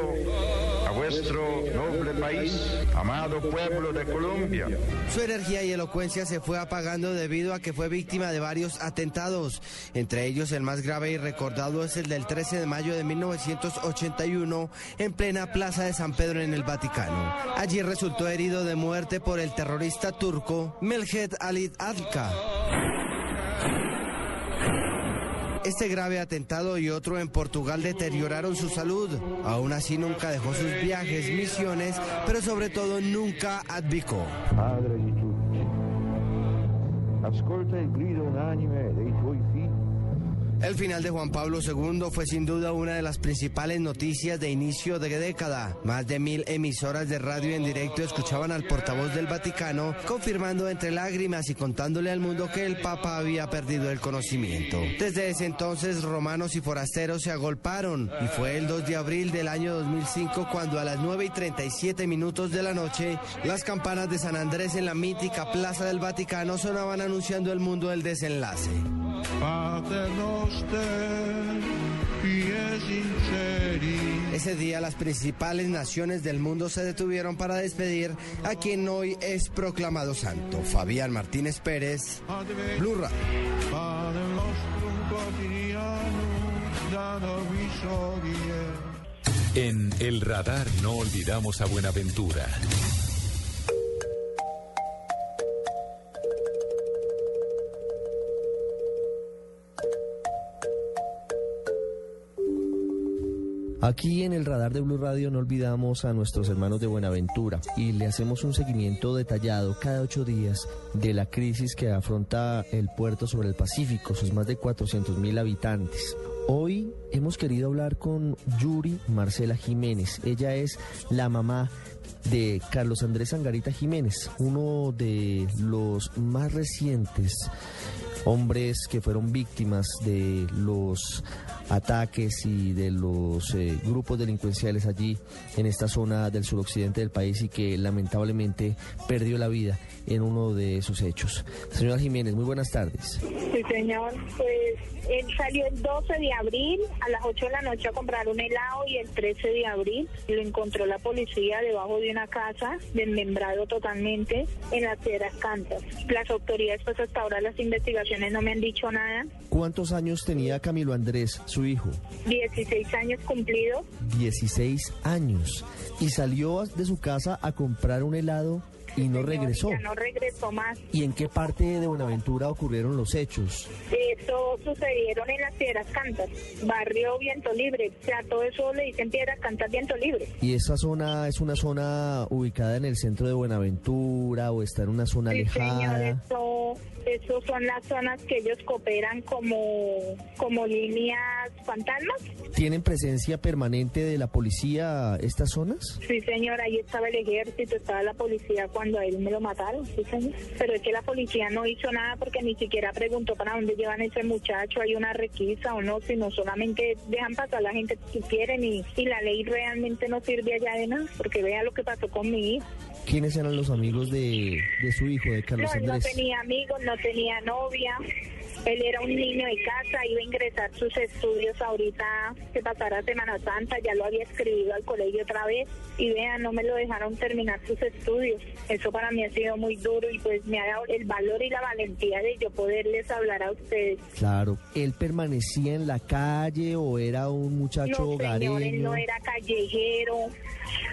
a vuestro noble país, amado pueblo de Colombia. Su energía y elocuencia se fue apagando debido a que fue víctima de varios atentados. Entre ellos el más grave y recordado es el del 13 de mayo de 1981 en plena plaza de San Pedro en el Vaticano. Allí resultó herido de muerte por el terrorista turco Melhed Ali Adka. Este grave atentado y otro en Portugal deterioraron su salud. Aún así nunca dejó sus viajes, misiones, pero sobre todo nunca abdicó. Padre ascolta il grido tuoi figli El final de Juan Pablo II fue sin duda una de las principales noticias de inicio de década. Más de mil emisoras de radio en directo escuchaban al portavoz del Vaticano confirmando entre lágrimas y contándole al mundo que el Papa había perdido el conocimiento. Desde ese entonces romanos y forasteros se agolparon y fue el 2 de abril del año 2005 cuando a las 9 y 37 minutos de la noche las campanas de San Andrés en la mítica Plaza del Vaticano sonaban anunciando el mundo del desenlace. Ese día las principales naciones del mundo se detuvieron para despedir a quien hoy es proclamado santo, Fabián Martínez Pérez, Blue En El Radar no olvidamos a Buenaventura. Aquí en el radar de Blue Radio no olvidamos a nuestros hermanos de Buenaventura y le hacemos un seguimiento detallado cada ocho días de la crisis que afronta el puerto sobre el Pacífico, sus más de 400 mil habitantes. Hoy hemos querido hablar con Yuri Marcela Jiménez. Ella es la mamá de Carlos Andrés Angarita Jiménez, uno de los más recientes hombres que fueron víctimas de los ataques y de los eh, grupos delincuenciales allí en esta zona del suroccidente del país y que lamentablemente perdió la vida en uno de sus hechos. Señora Jiménez, muy buenas tardes. Sí, señor. Pues él salió el 12 de abril a las 8 de la noche a comprar un helado y el 13 de abril lo encontró la policía debajo de una casa, desmembrado totalmente en las piedras cantas. Las autoridades, pues hasta ahora las investigaciones no me han dicho nada. ¿Cuántos años tenía Camilo Andrés, su hijo? 16 años cumplidos. 16 años. ¿Y salió de su casa a comprar un helado y no regresó. no regresó más. ¿Y en qué parte de Buenaventura ocurrieron los hechos? Eso sucedieron en las Piedras Cantas, barrio Viento Libre. O sea, todo eso le dicen Piedras Cantas Viento Libre. ¿Y esa zona es una zona ubicada en el centro de Buenaventura o está en una zona sí, lejana? Señor, eso, eso son las zonas que ellos cooperan como, como líneas fantasmas. ¿Tienen presencia permanente de la policía estas zonas? Sí, señor, ahí estaba el ejército, estaba la policía cuando a él me lo mataron, sí, señor. Pero es que la policía no hizo nada porque ni siquiera preguntó para dónde llevan ese muchacho, hay una requisa o no, sino solamente dejan pasar a la gente que quieren y, y la ley realmente no sirve allá de nada, porque vea lo que pasó con mi hijo. ¿Quiénes eran los amigos de, de su hijo, de Carlos No, él no Andrés? tenía amigos, no tenía novia. Él era un niño de casa, iba a ingresar sus estudios ahorita que pasara Semana Santa, ya lo había escribido al colegio otra vez y vean, no me lo dejaron terminar sus estudios. Eso para mí ha sido muy duro y pues me ha dado el valor y la valentía de yo poderles hablar a ustedes. Claro. ¿Él permanecía en la calle o era un muchacho No, señor, él hogareño? no era callejero.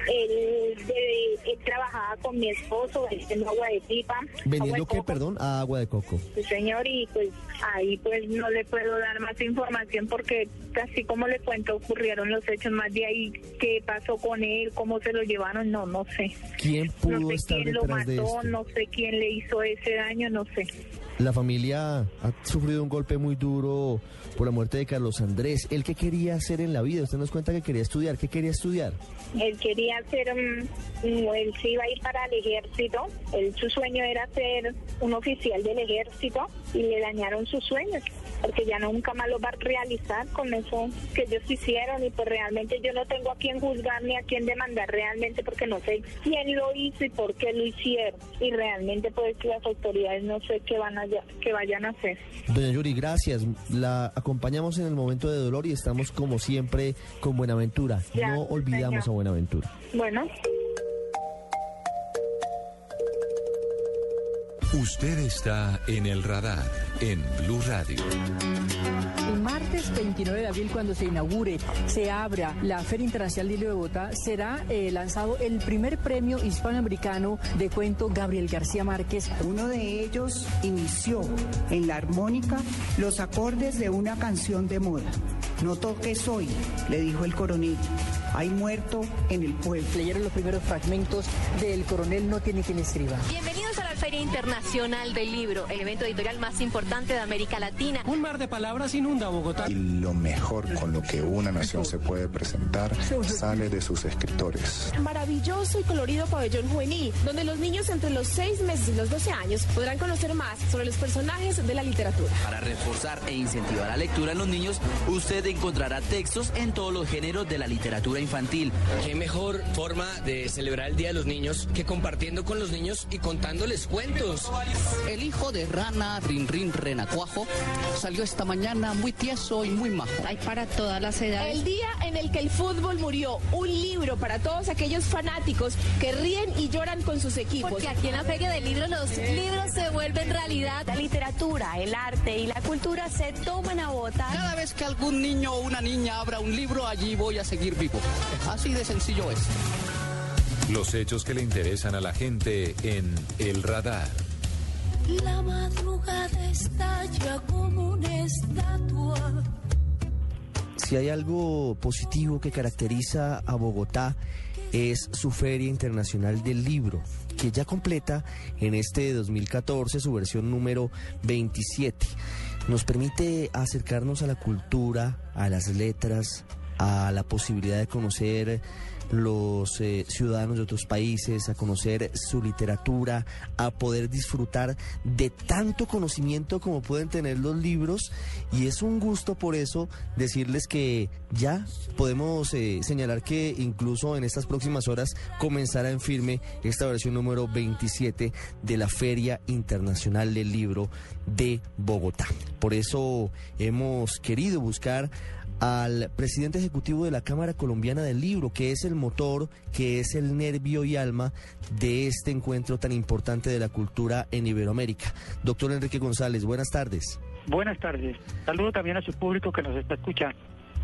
Él, de- él trabajaba con mi esposo vendiendo agua de pipa. agua de ¿Vendiendo qué, coco. perdón? Ah, agua de coco. Sí, señor, y pues ahí pues no le puedo dar más información porque así como le cuento ocurrieron los hechos más de ahí, qué pasó con él, cómo se lo llevaron, no, no sé. ¿Quién pudo No sé estar quién lo de mató, esto? no sé quién le hizo ese daño, no sé. La familia ha sufrido un golpe muy duro por la muerte de Carlos Andrés. ¿Él qué quería hacer en la vida? Usted nos cuenta que quería estudiar. ¿Qué quería estudiar? Él quería ser, él se iba a ir para el ejército, él, su sueño era ser un oficial del ejército y le dañaron sus sueños, porque ya nunca más lo va a realizar con eso que ellos hicieron y pues realmente yo no tengo a quién juzgar ni a quién demandar realmente porque no sé quién lo hizo y por qué lo hicieron y realmente pues las autoridades no sé qué van a qué vayan a hacer. Doña Yuri, gracias. La acompañamos en el momento de dolor y estamos como siempre con Buenaventura. Ya, no olvidamos señor. a Buenaventura. Bueno. Usted está en el radar en Blue Radio. El martes 29 de abril, cuando se inaugure, se abra la Feria Internacional del Libro de Bogotá, será eh, lanzado el primer premio hispanoamericano de cuento Gabriel García Márquez. Uno de ellos inició en la armónica los acordes de una canción de moda. No toques hoy, le dijo el coronel. Hay muerto en el pueblo. Leyeron los primeros fragmentos del coronel No tiene quien escriba. Bienvenidos a la Feria Internacional del Libro, el evento editorial más importante de América Latina. Un mar de palabras inunda Bogotá. Y lo mejor con lo que una nación se puede presentar sale de sus escritores. Maravilloso y colorido pabellón juvenil, donde los niños entre los 6 meses y los 12 años podrán conocer más sobre los personajes de la literatura. Para reforzar e incentivar la lectura en los niños, usted encontrará textos en todos los géneros de la literatura infantil. Qué mejor forma de celebrar el Día de los Niños que compartiendo con los niños y contándoles cuentos. El hijo de Rana Rin Rin Renacuajo salió esta mañana muy tieso y muy majo. Hay para todas las edades. El día en el que el fútbol murió, un libro para todos aquellos fanáticos que ríen y lloran con sus equipos. Porque aquí en la Feria del Libro los libros se vuelven realidad. La literatura, el arte y la cultura se toman a votar. Cada vez que algún niño o una niña abra un libro, allí voy a seguir vivo. Así de sencillo es. Los hechos que le interesan a la gente en El Radar. La madrugada estalla como una estatua. Si hay algo positivo que caracteriza a Bogotá es su Feria Internacional del Libro, que ya completa en este 2014 su versión número 27. Nos permite acercarnos a la cultura, a las letras, a la posibilidad de conocer los eh, ciudadanos de otros países, a conocer su literatura, a poder disfrutar de tanto conocimiento como pueden tener los libros. Y es un gusto por eso decirles que ya podemos eh, señalar que incluso en estas próximas horas comenzará en firme esta versión número 27 de la Feria Internacional del Libro de Bogotá. Por eso hemos querido buscar al presidente ejecutivo de la Cámara Colombiana del Libro, que es el motor, que es el nervio y alma de este encuentro tan importante de la cultura en Iberoamérica. Doctor Enrique González, buenas tardes. Buenas tardes. Saludo también a su público que nos está escuchando.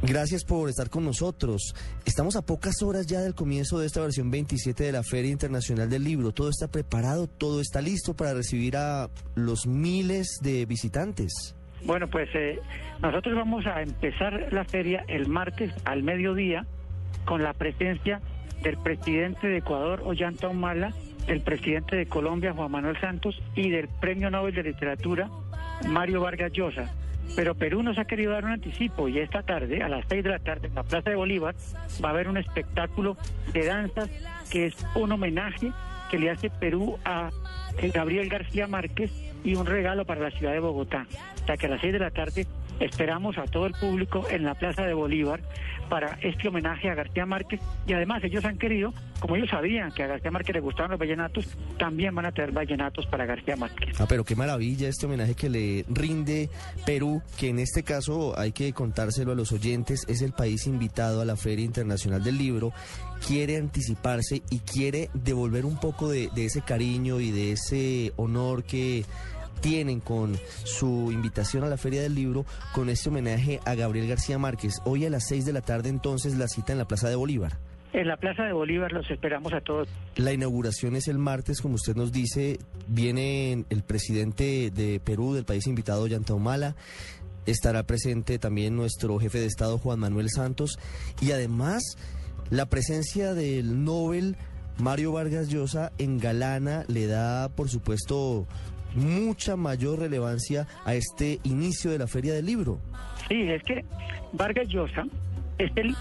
Gracias por estar con nosotros. Estamos a pocas horas ya del comienzo de esta versión 27 de la Feria Internacional del Libro. Todo está preparado, todo está listo para recibir a los miles de visitantes. Bueno, pues eh, nosotros vamos a empezar la feria el martes al mediodía con la presencia del presidente de Ecuador, Ollanta Humala, del presidente de Colombia, Juan Manuel Santos, y del Premio Nobel de Literatura, Mario Vargas Llosa. Pero Perú nos ha querido dar un anticipo y esta tarde, a las seis de la tarde, en la Plaza de Bolívar, va a haber un espectáculo de danzas que es un homenaje que le hace Perú a eh, Gabriel García Márquez y un regalo para la ciudad de Bogotá. Sea que a las seis de la tarde esperamos a todo el público en la Plaza de Bolívar para este homenaje a García Márquez y además ellos han querido, como ellos sabían que a García Márquez le gustaban los vallenatos, también van a tener vallenatos para García Márquez. Ah, pero qué maravilla este homenaje que le rinde Perú, que en este caso hay que contárselo a los oyentes, es el país invitado a la Feria Internacional del Libro, quiere anticiparse y quiere devolver un poco de ese cariño y de ese honor que tienen con su invitación a la Feria del Libro con este homenaje a Gabriel García Márquez. Hoy a las 6 de la tarde entonces la cita en la Plaza de Bolívar. En la Plaza de Bolívar los esperamos a todos. La inauguración es el martes, como usted nos dice. Viene el presidente de Perú, del país invitado, Humala. Estará presente también nuestro jefe de Estado, Juan Manuel Santos. Y además, la presencia del Nobel, Mario Vargas Llosa, en Galana, le da, por supuesto, mucha mayor relevancia a este inicio de la Feria del Libro. Sí, es que Vargas Llosa es el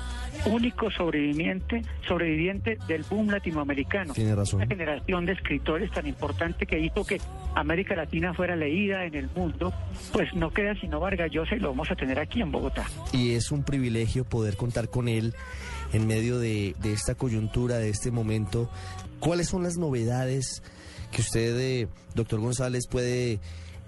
único sobreviviente, sobreviviente del boom latinoamericano. Tiene razón. Una generación de escritores tan importante que hizo que América Latina fuera leída en el mundo, pues no queda sino Vargas Llosa y lo vamos a tener aquí en Bogotá. Y es un privilegio poder contar con él en medio de, de esta coyuntura, de este momento. ¿Cuáles son las novedades? Que usted, eh, doctor González, puede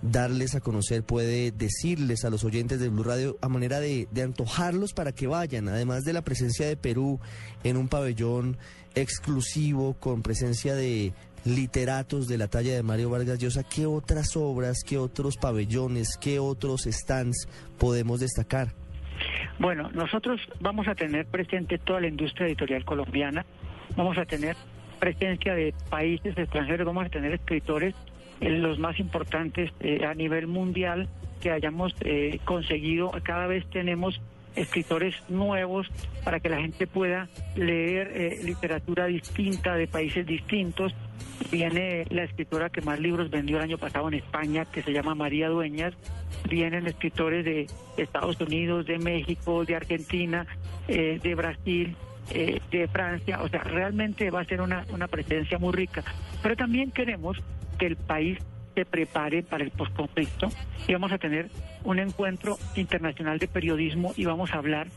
darles a conocer, puede decirles a los oyentes de Blue Radio a manera de, antojarlos para que vayan, además de la presencia de Perú en un pabellón exclusivo con presencia de literatos de la talla de Mario Vargas Llosa, ¿qué otras obras, qué otros pabellones, qué otros stands podemos destacar? Bueno, nosotros vamos a tener presente toda la industria editorial colombiana, vamos a tener presencia de países extranjeros, vamos a tener escritores en los más importantes eh, a nivel mundial que hayamos eh, conseguido. Cada vez tenemos escritores nuevos para que la gente pueda leer eh, literatura distinta de países distintos. Viene la escritora que más libros vendió el año pasado en España, que se llama María Dueñas. Vienen escritores de Estados Unidos, de México, de Argentina, eh, de Brasil, eh, de Francia. O sea, realmente va a ser una, una presencia muy rica. Pero también queremos que el país se prepare para el postconflicto y vamos a tener un encuentro internacional de periodismo y vamos a hablar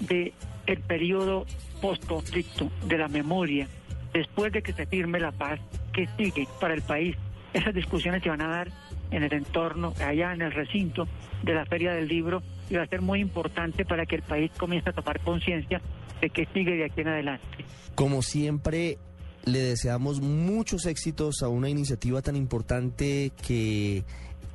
de el periodo postconflicto, de la memoria, después de que se firme la paz, que sigue para el país. Esas discusiones se van a dar en el entorno, allá en el recinto de la Feria del Libro, y va a ser muy importante para que el país comience a tomar conciencia de que sigue de aquí en adelante. Como siempre, le deseamos muchos éxitos a una iniciativa tan importante que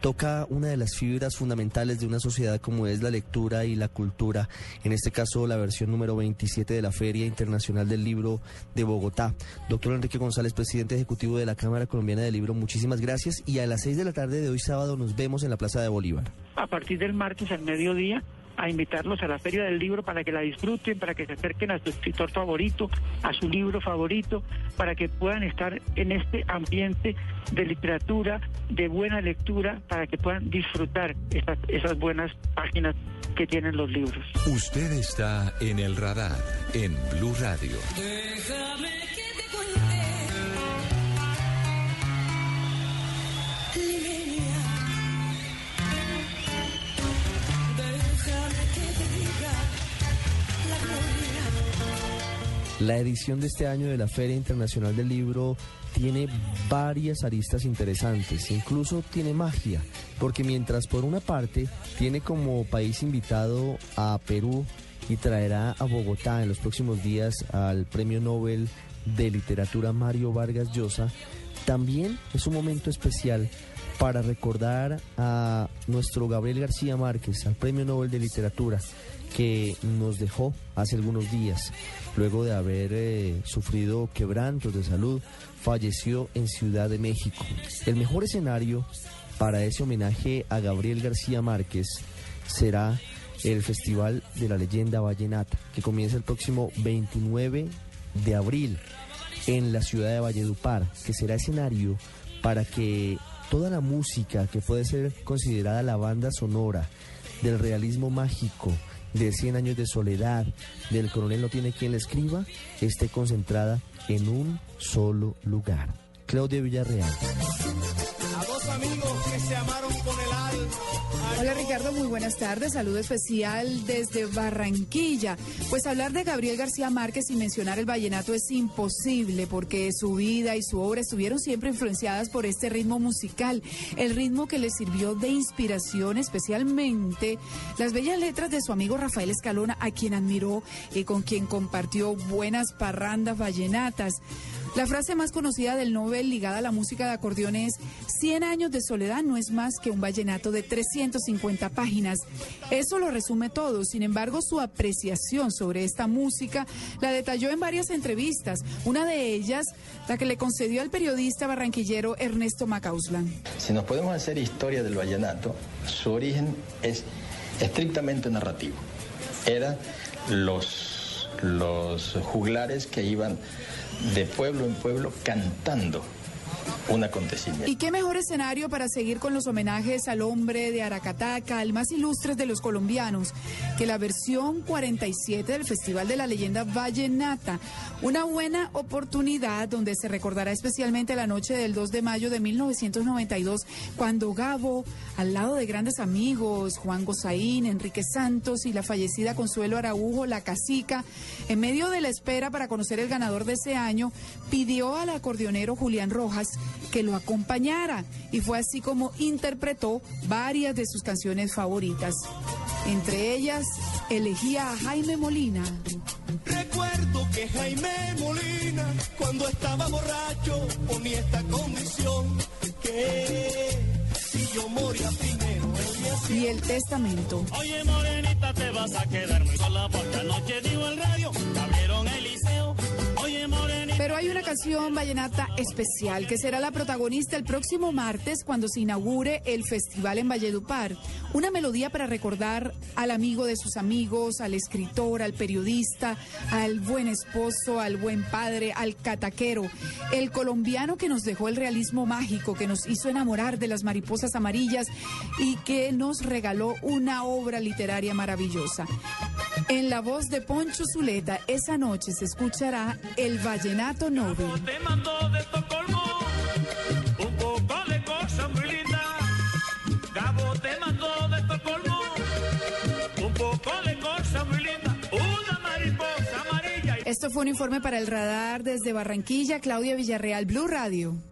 toca una de las fibras fundamentales de una sociedad como es la lectura y la cultura, en este caso la versión número 27 de la Feria Internacional del Libro de Bogotá. Doctor Enrique González, presidente ejecutivo de la Cámara Colombiana del Libro, muchísimas gracias y a las 6 de la tarde de hoy sábado nos vemos en la Plaza de Bolívar. A partir del martes al mediodía a invitarlos a la Feria del Libro para que la disfruten, para que se acerquen a su escritor favorito, a su libro favorito, para que puedan estar en este ambiente de literatura, de buena lectura, para que puedan disfrutar esas, esas buenas páginas que tienen los libros. Usted está en el radar, en Blue Radio. La edición de este año de la Feria Internacional del Libro tiene varias aristas interesantes, incluso tiene magia, porque mientras por una parte tiene como país invitado a Perú y traerá a Bogotá en los próximos días al Premio Nobel de Literatura Mario Vargas Llosa, también es un momento especial para recordar a nuestro Gabriel García Márquez, al Premio Nobel de Literatura, que nos dejó hace algunos días luego de haber eh, sufrido quebrantos de salud, falleció en Ciudad de México. El mejor escenario para ese homenaje a Gabriel García Márquez será el Festival de la Leyenda Vallenata, que comienza el próximo 29 de abril en la ciudad de Valledupar, que será escenario para que toda la música que puede ser considerada la banda sonora del realismo mágico, de 100 años de soledad, del coronel no tiene quien le escriba, esté concentrada en un solo lugar. Claudia Villarreal. A dos amigos que se amaron. Hola Ricardo, muy buenas tardes. Saludo especial desde Barranquilla. Pues hablar de Gabriel García Márquez y mencionar el vallenato es imposible porque su vida y su obra estuvieron siempre influenciadas por este ritmo musical, el ritmo que le sirvió de inspiración especialmente las bellas letras de su amigo Rafael Escalona, a quien admiró y con quien compartió buenas parrandas vallenatas. La frase más conocida del Nobel ligada a la música de acordeón es 100 años de soledad no es más que un vallenato de 350 páginas. Eso lo resume todo. Sin embargo, su apreciación sobre esta música la detalló en varias entrevistas. Una de ellas, la que le concedió al periodista barranquillero Ernesto Macauslan. Si nos podemos hacer historia del vallenato, su origen es estrictamente narrativo. Eran los, los juglares que iban de pueblo en pueblo cantando un acontecimiento. ¿Y qué mejor escenario para seguir con los homenajes al hombre de Aracataca, al más ilustres de los colombianos, que la versión 47 del Festival de la Leyenda Vallenata? Una buena oportunidad donde se recordará especialmente la noche del 2 de mayo de 1992, cuando Gabo, al lado de grandes amigos, Juan Gozaín, Enrique Santos y la fallecida Consuelo Araujo, la casica, en medio de la espera para conocer el ganador de ese año, pidió al acordeonero Julián Rojas que lo acompañara y fue así como interpretó varias de sus canciones favoritas. Entre ellas, elegía a Jaime Molina. Recuerdo que Jaime Molina, cuando estaba borracho, ponía esta condición que si yo moría primero, y el testamento. Oye, morenita, te vas a quedar muy sola porque anoche dijo el radio, abrieron el liceo. Pero hay una canción vallenata especial que será la protagonista el próximo martes cuando se inaugure el festival en Valledupar. Una melodía para recordar al amigo de sus amigos, al escritor, al periodista, al buen esposo, al buen padre, al cataquero, el colombiano que nos dejó el realismo mágico, que nos hizo enamorar de las mariposas amarillas y que nos regaló una obra literaria maravillosa. En la voz de Poncho Zuleta, esa noche se escuchará el Vallenato Nobel. Te mando de Estocolmo un poco de cosa muy linda. Gabo te mandó de Estocolmo un poco de cosa muy linda. Una mariposa amarilla. Esto fue un informe para el radar desde Barranquilla, Claudia Villarreal, Blue Radio.